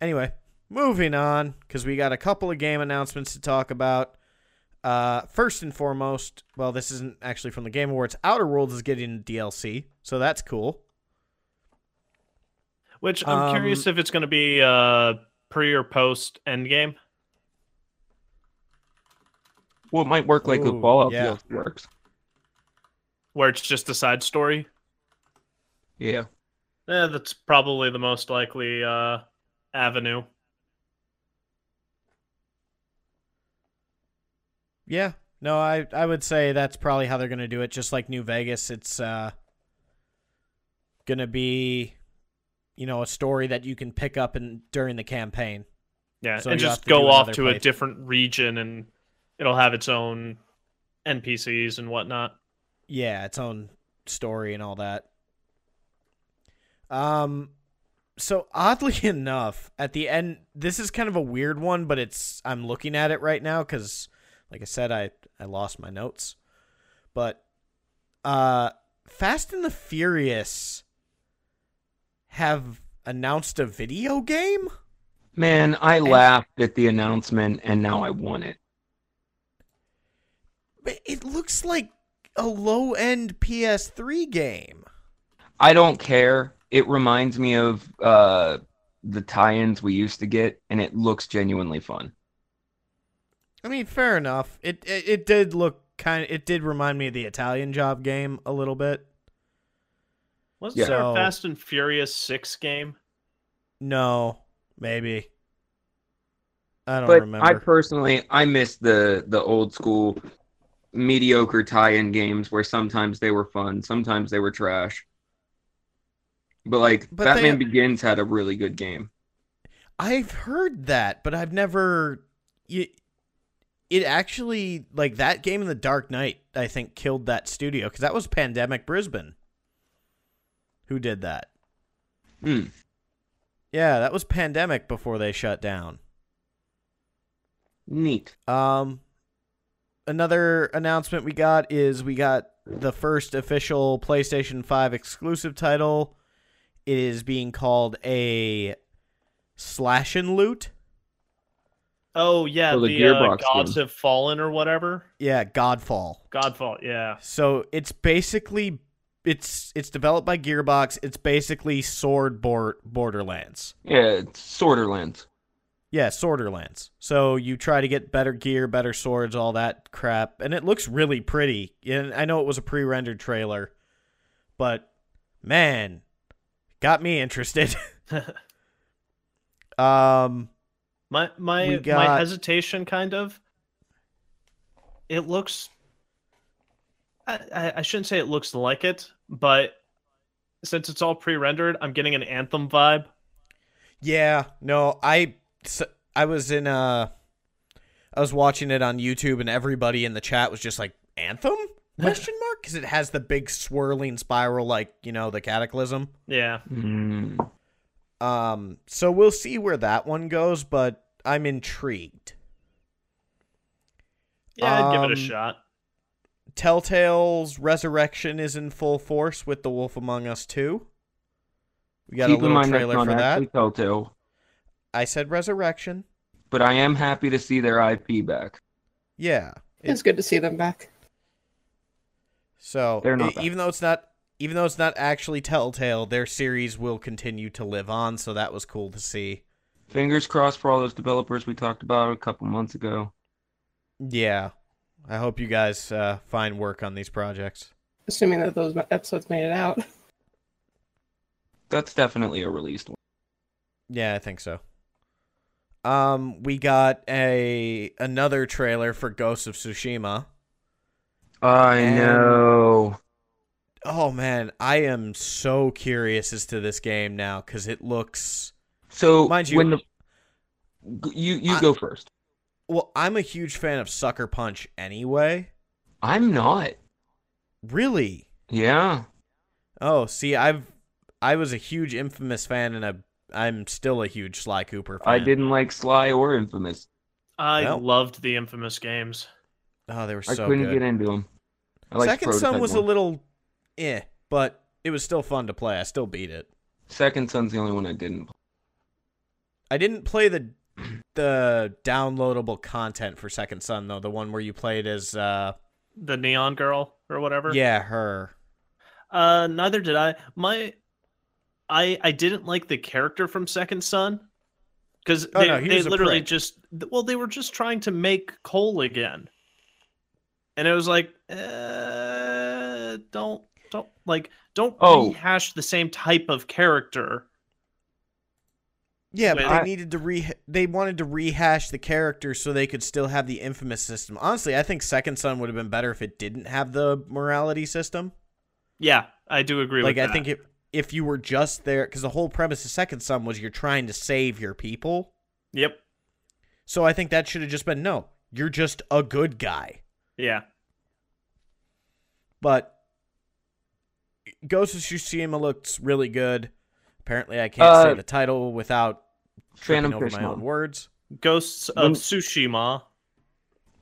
anyway, moving on because we got a couple of game announcements to talk about. Uh, first and foremost, well, this isn't actually from the Game Awards. Outer Worlds is getting DLC, so that's cool. Which I'm Um, curious if it's going to be uh, pre or post Endgame. Well, it might work like the Fallout yeah. DLC works. where it's just a side story. Yeah. Eh, that's probably the most likely uh, avenue. Yeah. No, I I would say that's probably how they're gonna do it. Just like New Vegas, it's uh gonna be, you know, a story that you can pick up and during the campaign. Yeah, So and just go off to a different region, and it'll have its own NPCs and whatnot. Yeah, its own story and all that. Um so oddly enough, at the end this is kind of a weird one, but it's I'm looking at it right now cuz like I said I I lost my notes. But uh Fast and the Furious have announced a video game? Man, I laughed at the announcement and now I want it. But It looks like a low-end PS3 game. I don't care. It reminds me of uh, the tie-ins we used to get, and it looks genuinely fun. I mean, fair enough. It it, it did look kind of. It did remind me of the Italian Job game a little bit. Wasn't Yeah. there So- a Fast and Furious Six game? No, maybe. I don't But remember. I personally, I miss the the old school mediocre tie-in games where sometimes they were fun, sometimes they were trash. But like But Batman they- Begins had a really good game. I've heard that, but I've never. It, it actually like that game in the Dark Knight. I think killed that studio because that was Pandemic Brisbane. Who did that? Hmm. Yeah, that was Pandemic before they shut down. Neat. Um, another announcement we got is we got the first official PlayStation 5 exclusive title. It is being called a slash and loot. Oh yeah, So the the, uh, Gearbox Gods game. Have Fallen or whatever. Yeah, Godfall. Godfall, yeah. So it's basically it's it's developed by Gearbox. It's basically Sword Bor- Borderlands. Yeah, it's Sorterlands. Yeah, Sworderlands. So you try to get better gear, better swords, all that crap, and it looks really pretty. And I know it was a pre-rendered trailer, but man, got me interested. um, My my We my hesitation kind of. It looks. I, I shouldn't say it looks like it, but since it's all pre-rendered, I'm getting an Anthem vibe. yeah, no, I I was in uh I was watching it on YouTube and everybody in the chat was just like Anthem question mark because it has the big swirling spiral like you know the Cataclysm. Yeah, Hmm. Um, so we'll see where that one goes, but I'm intrigued. yeah, I'd give it a Um, shot. Telltale's Resurrection is in full force with The Wolf Among Us 2. We got Keep a little mind trailer for that. Telltale. I said Resurrection. but I am happy to see their IP back. Yeah. It's good to see them back. So They're not bad. even though it's not even though it's not actually Telltale, their series will continue to live on. So that was cool to see. Fingers crossed for all those developers we talked about a couple months ago. Yeah, I hope you guys uh, find work on these projects. Assuming that those episodes made it out. That's definitely a released one. Yeah, I think so. Um, we got a another trailer for Ghost of Tsushima. I And- know. Oh man, I am so curious as to this game now because it looks. So Mind you- when the you you I- go first. Well, I'm a huge fan of Sucker Punch anyway. I'm not. Really? Yeah. Oh, see, I've I was a huge Infamous fan, and a I'm still a huge Sly Cooper fan. I didn't like Sly or Infamous. I Well. loved the infamous games. Oh, they were so. I so couldn't good. get into them. I liked Second Son Prototype was a little, eh, but it was still fun to play. I still beat it. Second Son's the only one I didn't. play. I didn't play the the downloadable content for Second Son though. The one where you played as uh The Neon Girl or whatever. yeah her. Uh, neither did I. My, I I didn't like the character from Second Son because Oh, they, no, they literally prick. just well they were just trying to make Cole again, and it was like, uh, don't don't like don't Oh. rehash the same type of character. Yeah, but Well, they I- needed to re they wanted to rehash the character so they could still have the infamous system. Honestly, I think Second Son would have been better if it didn't have the morality system. Yeah, I do agree like with I that. think if if you were just there because the whole premise of Second Son was you're trying to save your people. Yep. So I think that should have just been no, you're just a good guy. Yeah. But Ghost of Tsushima looks really good. Apparently, I can't say Uh, the title without tripping Phantom over Fish my own words. Ghosts of When- Tsushima.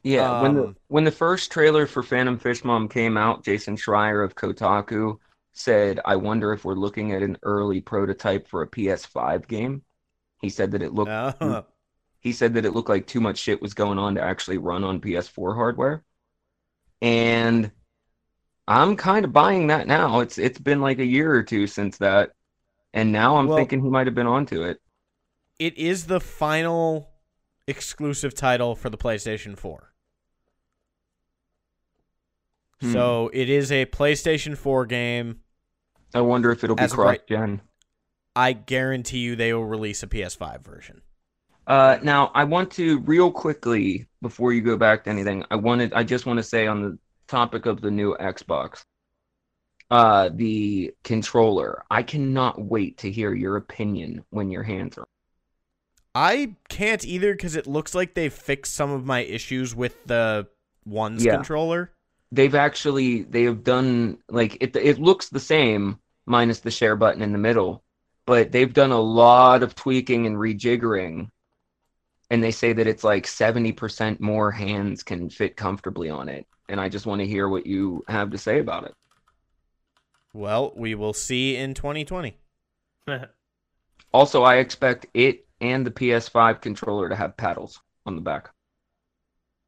Yeah, when the Um, when the first trailer for Phantom Fish Mom came out, Jason Schreier of Kotaku said, "I wonder if we're looking at an early prototype for a PS5 game." He said that it looked Uh, he said that it looked like too much shit was going on to actually run on PS4 hardware. And I'm kind of buying that now. It's it's been like a year or two since that. And now I'm Well- thinking he might have been onto it. it is the final exclusive title for the PlayStation 4. Hmm. So it is a PlayStation 4 game. I wonder if it'll be cross gen. I guarantee you they will release a PS5 version. Uh, now I want to real quickly before you go back to anything. I wanted I just want to say on the topic of the new Xbox, uh, the controller. I cannot wait to hear your opinion when your hands are. I can't either because it looks like they've fixed some of my issues with the one's Yeah. controller. They've actually they have done like it. It looks the same minus the share button in the middle, but they've done a lot of tweaking and rejiggering. And they say that it's like 70% more hands can fit comfortably on it. And I just want to hear what you have to say about it. Well, we will see in 2020. Also, I expect it and the PS5 controller to have paddles on the back.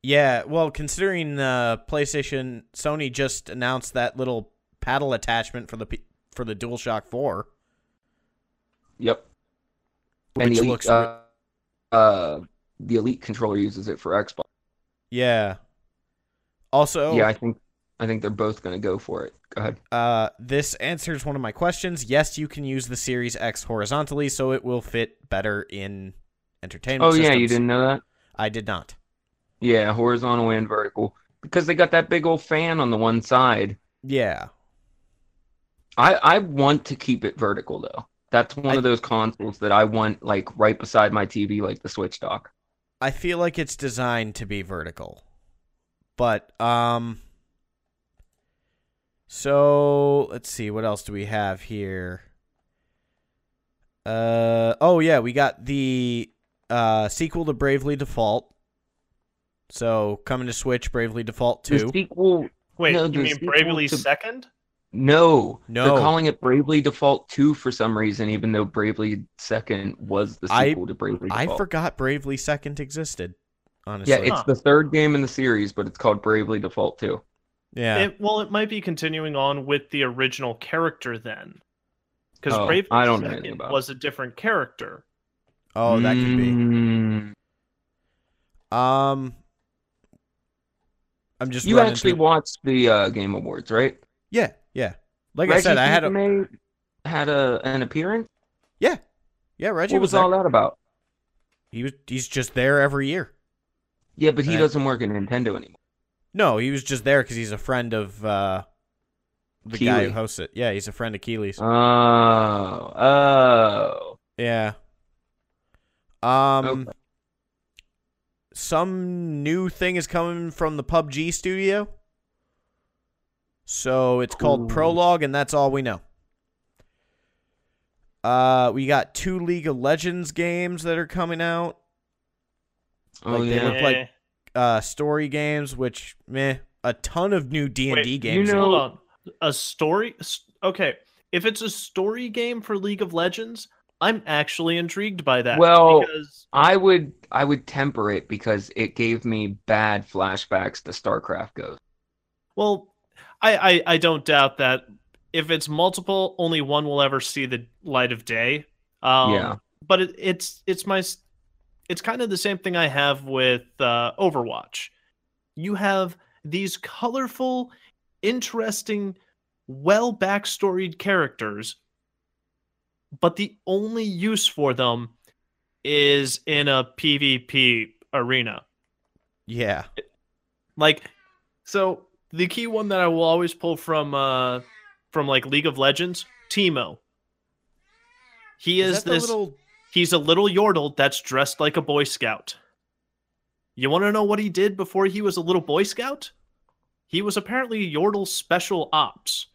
Yeah, well, considering uh, PlayStation, Sony just announced that little paddle attachment for the P- for the DualShock 4, Yep. which and the elite, looks uh, uh, the elite controller uses it for Xbox. yeah. Also, Yeah, I think I think they're both going to go for it. Go ahead. uh, this answers one of my questions. Yes, you can use the Series X horizontally, so it will fit better in entertainment. Oh yeah, you didn't know that? I did not. Yeah, horizontal and vertical because they got that big old fan on the one side. Yeah, I I want to keep it vertical though. That's one I- of those consoles that I want like right beside my TV, like the Switch dock. I feel like it's designed to be vertical. But um so let's see what else do we have here? Uh oh yeah, we got the uh sequel to Bravely Default. So coming to Switch Bravely Default The 2. sequel, Wait, No, you the mean sequel Bravely to- Second? No, No. they're calling it Bravely Default 2 for some reason, even though Bravely Second was the I- sequel to Bravely I forgot Bravely Second existed. Honestly, Yeah, it's Huh. the third game in the series, but it's called Bravely Default 2. yeah. It, well, it might be continuing on with the original character then, because Oh, Brave I don't know anything about was a different character. oh, that could be. Mm, Um, I'm just You actually through- watched the uh, Game Awards, right? yeah, yeah. Like I said, I had a Fils-Aimé had a an appearance. yeah, yeah. Reggie What was, was all that about? He was he's just there every year. Yeah, but he Right. doesn't work at Nintendo anymore. No, he was just there because he's a friend of uh, the guy who hosts it. Yeah, he's a friend of Keighley's. Oh, oh. yeah. Um, Okay. some new thing is coming from the PUBG studio. So it's called. Prologue, and that's all we know. Uh, we got two League of Legends games that are coming out. Oh Like, they yeah. look like-. Uh, story games, which meh, a ton of new D and D Wait, games. you know- Hold on, a story. Okay, if it's a story game for League of Legends, I'm actually intrigued by that. Well- because I would I would temper it because it gave me bad flashbacks to StarCraft Ghost. Well, I, I I don't doubt that if it's multiple, only one will ever see the light of day. Um, Yeah. But it, it's it's my s- it's kind of the same thing I have with uh, Overwatch. You have these colorful, interesting, well backstoried characters, but the only use for them is in a PvP arena. Yeah. Like, so the key one that I will always pull from uh from like League of Legends, Teemo. He is, the this. little He's a little yordle that's dressed like a Boy Scout. You want to know what he did before he was a little Boy Scout? He was apparently Yordle special ops,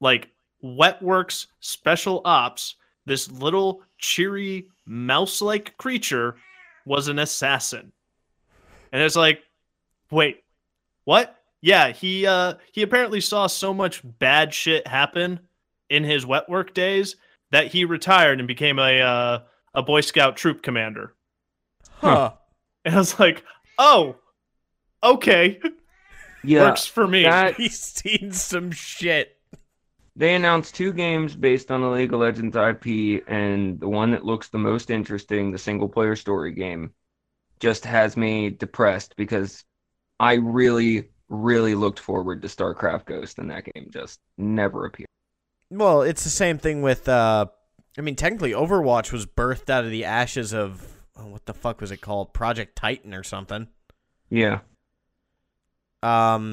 like Wetworks special ops. This little cheery mouse-like creature was an assassin, and it's like, wait, what? Yeah, he uh he apparently saw so much bad shit happen in his Wetwork days that he retired and became a uh, a Boy Scout troop commander. huh. And I was like, oh, okay, Yeah, works for me. that- He's seen some shit. they announced two games based on the League of Legends IP, and the one that looks the most interesting, the single player story game, just has me depressed because I really, really looked forward to StarCraft Ghost, and that game just never appeared. Well, it's the same thing with. uh I mean, technically, Overwatch was birthed out of the ashes of oh, what the fuck was it called? Project Titan or something. Yeah. Um,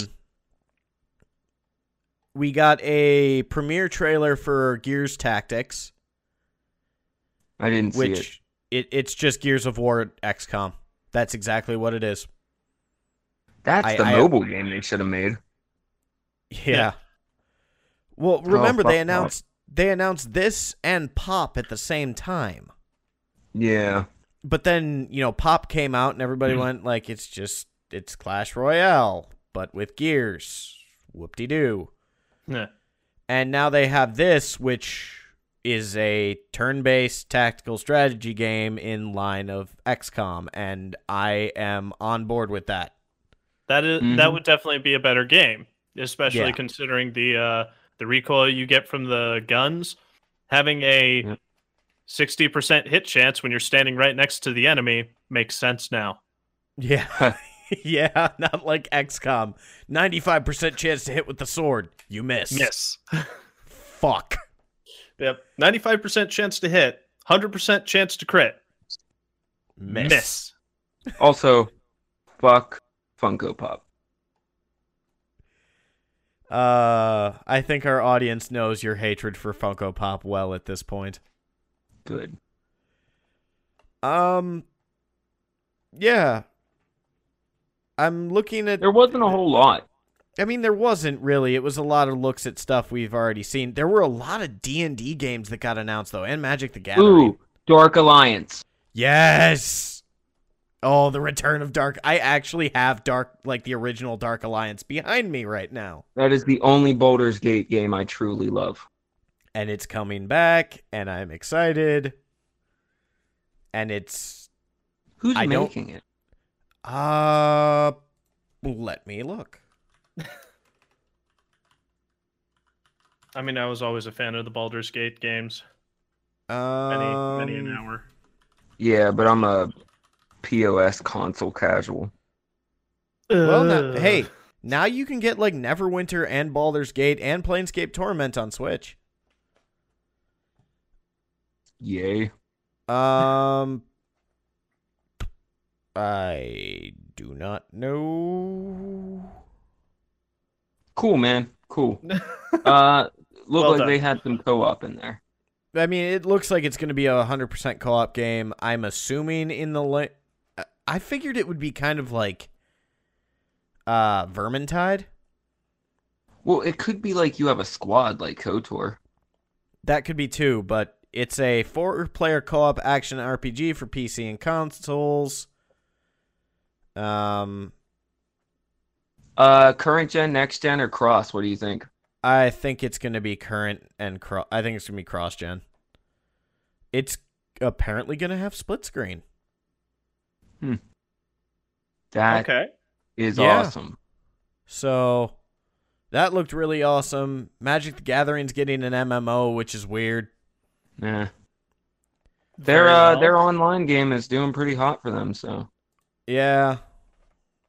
we got a premiere trailer for Gears Tactics, I didn't see it. which it. it's just Gears of War XCOM. That's exactly what it is. That's I- the I- mobile game they should have made. Yeah. Well, remember fuck they announced they announced this and Pop at the same time. Yeah. But then, you know, Pop came out and everybody Hmm. went like it's just it's Clash Royale, but with gears. Whoop de doo. Yeah. And now they have this, which is a turn based tactical strategy game in line of XCOM, and I am on board with that. That is that Mhm. would definitely be a better game, especially Yeah. considering the uh the recoil you get from the guns. Having a Yep. sixty percent hit chance when you're standing right next to the enemy makes sense now. Yeah. yeah, not like XCOM. 95% chance to hit with the sword. You miss. Miss. Fuck. Yep. Ninety five percent chance to hit, hundred percent chance to crit. Miss. Miss. Also, fuck Funko Pop. Uh, I think our audience knows your hatred for Funko Pop well at this point. Good. Um, yeah. I'm looking at. There wasn't a whole lot. I mean, there wasn't really. It was a lot of looks at stuff we've already seen. There were a lot of D and D games that got announced though, and Magic the Gathering. Ooh, Dark Alliance. Yes. Oh, the return of Dark. I actually have Dark, like the original Dark Alliance, behind me right now. That is the only Baldur's Gate game I truly love. And it's coming back, and I'm excited. And it's. Who's I don't- making it? Uh. Let me look. I mean, I was always a fan of the Baldur's Gate games. Many, Um, many an hour. Yeah, but I'm a POS console casual. Well, now, hey, now you can get like Neverwinter and Baldur's Gate and Planescape Torment on Switch. Yay. Um, I do not know. Cool, man. Cool. Uh, look Well like done. they had some co-op in there. I mean, it looks like it's going to be a hundred percent co-op game. I'm assuming in the li- I- figured it would be kind of like uh Vermintide. Well, it could be like you have a squad like KOTOR. That could be two, but it's a four-player co-op action RPG for PC and consoles. Um, Uh, current gen, next gen, or cross? What do you think? I think it's going to be current and cross I think it's going to be cross-gen. It's apparently going to have split screen. That is okay. Yeah. awesome. So that looked really awesome. Magic the Gathering's getting an MMO, which is weird. Yeah. Their Very uh well. their online game is doing pretty hot for them, so Yeah.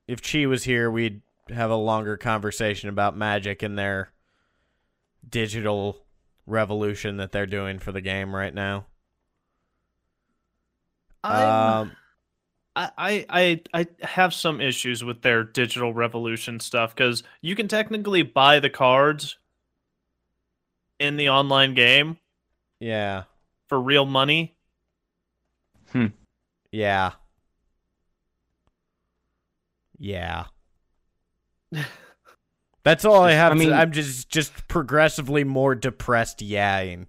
If Chi was here, we'd have a longer conversation about Magic and their digital revolution that they're doing for the game right now. I'm- Um, I, I I I have some issues with their digital revolution stuff because you can technically buy the cards in the online game yeah. for real money. Hmm. Yeah. Yeah. That's all I have. I mean- to, I'm just just progressively more depressed yaing.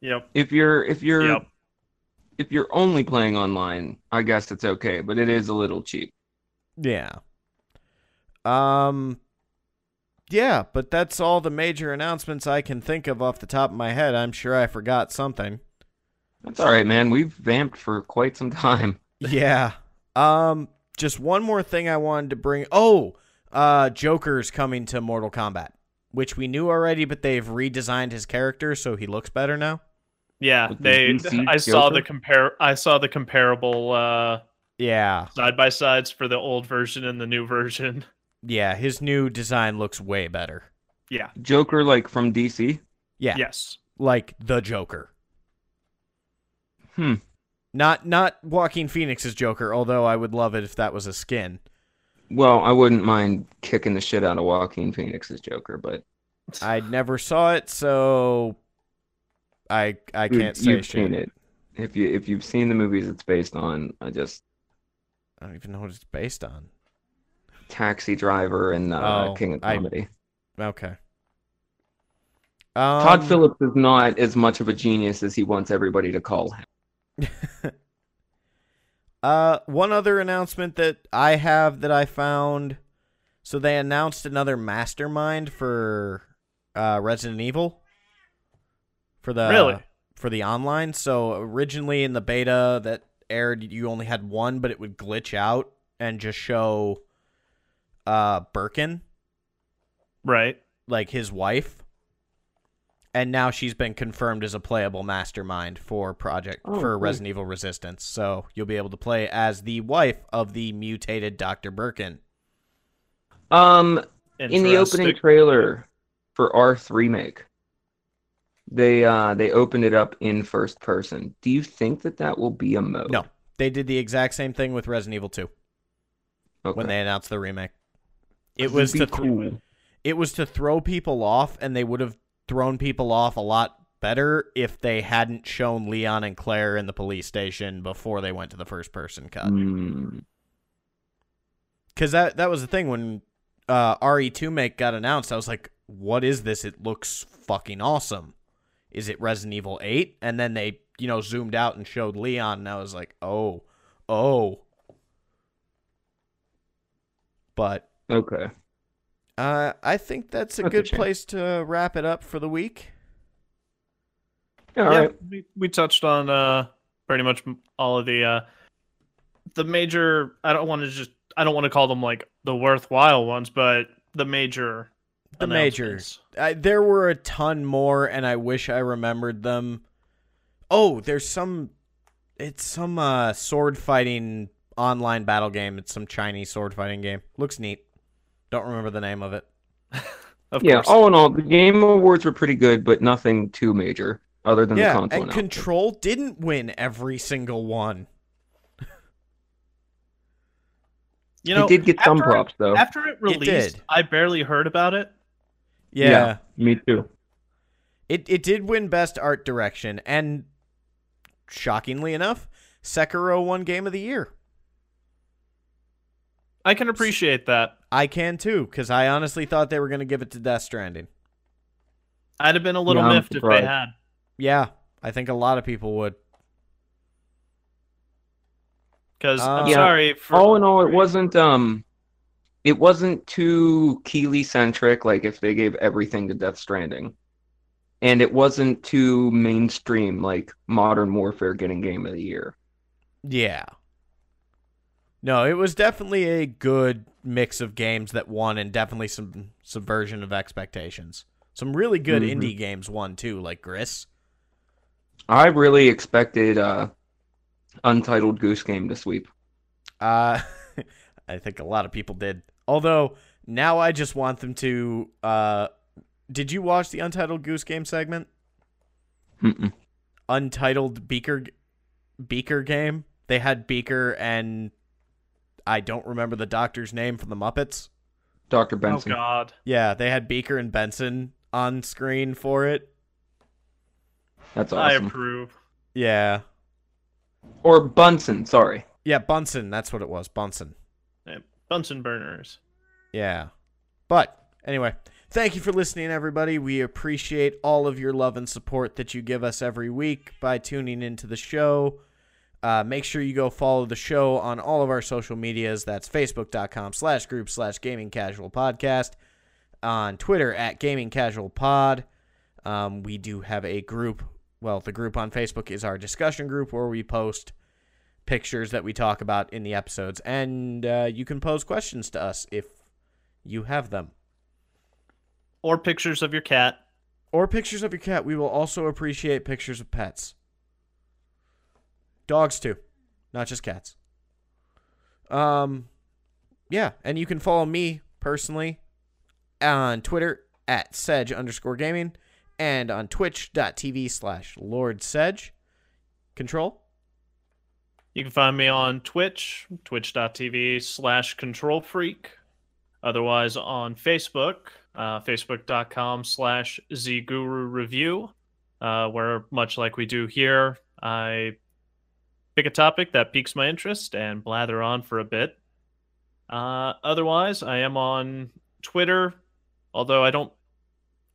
Yep. if you're if you're Yep. If you're only playing online, I guess it's okay, but it is a little cheap. Yeah. Um Yeah, but that's all the major announcements I can think of off the top of my head. I'm sure I forgot something. That's all right, man. We've vamped for quite some time. Yeah. Um just one more thing I wanted to bring. Oh, uh Joker's coming to Mortal Kombat, which we knew already, but they've redesigned his character so he looks better now. Yeah, With the they. DC I saw the compare. I saw the comparable uh, Yeah. side by sides for the old version and the new version. Yeah, his new design looks way better. Yeah. Joker like from DC? Yeah. Yes. Like the Joker. Hmm. Not not Joaquin Phoenix's Joker, although I would love it if that was a skin. Well, I wouldn't mind kicking the shit out of Joaquin Phoenix's Joker, but I never saw it, so I I can't say you've shit. seen it. If you if you've seen the movies it's based on, I just I don't even know what it's based on. Taxi Driver and uh, Oh, King of I- Comedy. Okay. Todd Um, Phillips is not as much of a genius as he wants everybody to call him. Uh, one other announcement that I have that I found. So they announced another mastermind for uh, Resident Evil. For the Really? for the online. So originally in the beta that aired, you only had one, but it would glitch out and just show uh Birkin, Right. like his wife. And now she's been confirmed as a playable mastermind for Project Oh, for cool. Resident Evil Resistance. So you'll be able to play as the wife of the mutated Dr. Birkin. Um, in the opening trailer for Arth remake, they uh they opened it up in first person. Do you think that that will be a mode? No, they did the exact same thing with Resident Evil 2 Okay. when they announced the remake. It It'd was to th- cool. it was to throw people off, and they would have thrown people off a lot better if they hadn't shown Leon and Claire in the police station before they went to the first person cut. Hmm. Because that that was the thing when uh, RE2 make got announced. I was like, "What is this? It looks fucking awesome. Is it Resident Evil 8?" And then they you know zoomed out and showed Leon, and I was like, "Oh, oh." But Okay. uh, I think that's a That's good shame. place to wrap it up for the week. All yeah, right. we, we touched on uh pretty much all of the uh the major I don't want to just I don't want to call them like the worthwhile ones, but the major The majors. I, there were a ton more, and I wish I remembered them. Oh, there's some. It's some uh, sword fighting online battle game. It's some Chinese sword fighting game. Looks neat. Don't remember the name of it. Of yeah, course. all in all, the Game Awards were pretty good, but nothing too major other than the yeah, console and announcement. Control didn't win every single one. you know, it did get some after it- props though. After it released, did. I barely heard about it. Yeah, Me too. it it did win best art direction, and shockingly enough, Sekiro won Game of the Year. I can appreciate that. I can too, because I honestly thought they were going to give it to Death Stranding. I'd have been a little Yeah, miffed if they had. Yeah, I think a lot of people would. Because Uh, I'm Yeah. sorry for all in all, it wasn't um, it wasn't too Keighley centric. Like if they gave everything to Death Stranding, and it wasn't too mainstream like Modern Warfare getting Game of the Year. Yeah. No, it was definitely a good mix of games that won, and definitely some subversion of expectations. Some really good Mhm. indie games won too, like Gris. I really expected uh, Untitled Goose Game to sweep. Uh, I think a lot of people did. Although now I just want them to. Uh, did you watch the Untitled Goose Game segment? Mm-mm. Untitled Beaker Beaker game. They had Beaker and I don't remember the doctor's name from the Muppets. Dr. Benson. Oh god, Yeah, they had Beaker and Benson on screen for it. That's awesome. I approve. Yeah. Or Bunsen, sorry. Yeah, Bunsen, that's what it was. Bunsen. Bunsen burners. Yeah. But anyway, thank you for listening, everybody. We appreciate all of your love and support that you give us every week by tuning into the show. Uh, make sure you go follow the show on all of our social medias. That's facebook.com slash group slash gaming casual podcast. On Twitter at gaming casual pod. Um, we do have a group. Well, the group on Facebook is our discussion group where we post pictures that we talk about in the episodes. And uh, you can pose questions to us if you have them. Or pictures of your cat. Or pictures of your cat. We will also appreciate pictures of pets. Dogs too, not just cats. Um, yeah, and you can follow me personally on Twitter at sedge underscore gaming and on twitch.tv slash lord sedge. Control? You can find me on Twitch, twitch.tv slash control freak. Otherwise on Facebook, uh, facebook.com slash zguru review, uh, where much like we do here, I pick a topic that piques my interest and blather on for a bit. Uh, otherwise, I am on Twitter, although I don't,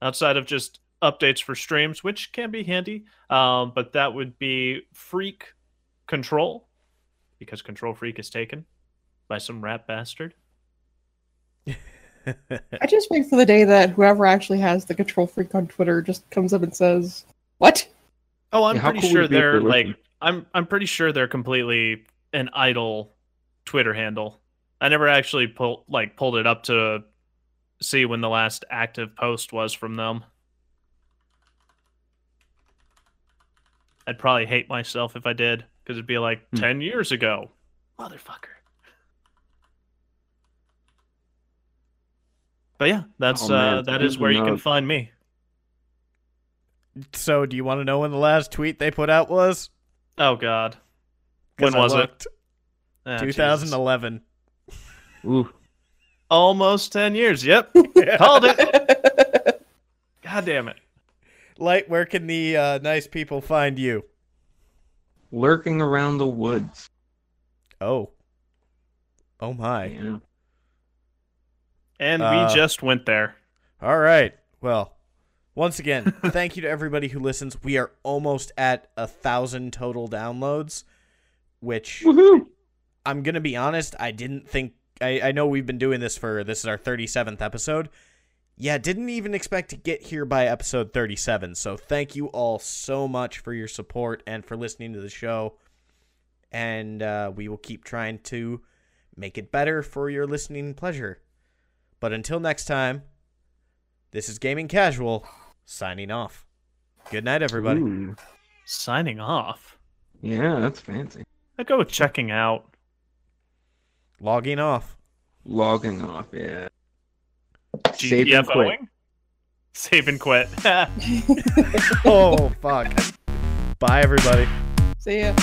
outside of just updates for streams, which can be handy, um, but that would be Freak Control, because Control Freak is taken by some rat bastard. I just wait for the day that whoever actually has the control freak on Twitter just comes up and says, "What?" Oh, I'm Yeah, pretty cool sure it be if they're like? I'm I'm pretty sure they're completely an idle Twitter handle. I never actually pulled like pulled it up to see when the last active post was from them. I'd probably hate myself if I did because it'd be like Hmm. 10 years ago. Motherfucker. But yeah, that's Oh, uh that who is where you can find me. so, do you want to know when the last tweet they put out was? Oh God, When I was it? looked. Ah, Jesus. 2011. Ooh. Almost 10 years. Yep. Called it. God damn it. Light, where can the uh, nice people find you? Lurking around the woods. Oh. Oh my. Yeah. And Uh, we just went there. All right. Well, once again, thank you to everybody who listens. We are almost at a thousand total downloads, which Woohoo! I'm gonna be honest, I didn't think I, I know we've been doing this for this is our 37th episode. Yeah, didn't even expect to get here by episode 37. So thank you all so much for your support and for listening to the show. And uh, we will keep trying to make it better for your listening pleasure. But until next time, this is Gaming Casual signing off. Good night, everybody. Ooh. Signing off. Yeah, that's fancy. I go with checking out. Logging off. Logging off, yeah. Save and quit. Save and quit. Oh, fuck. Bye, everybody. See ya.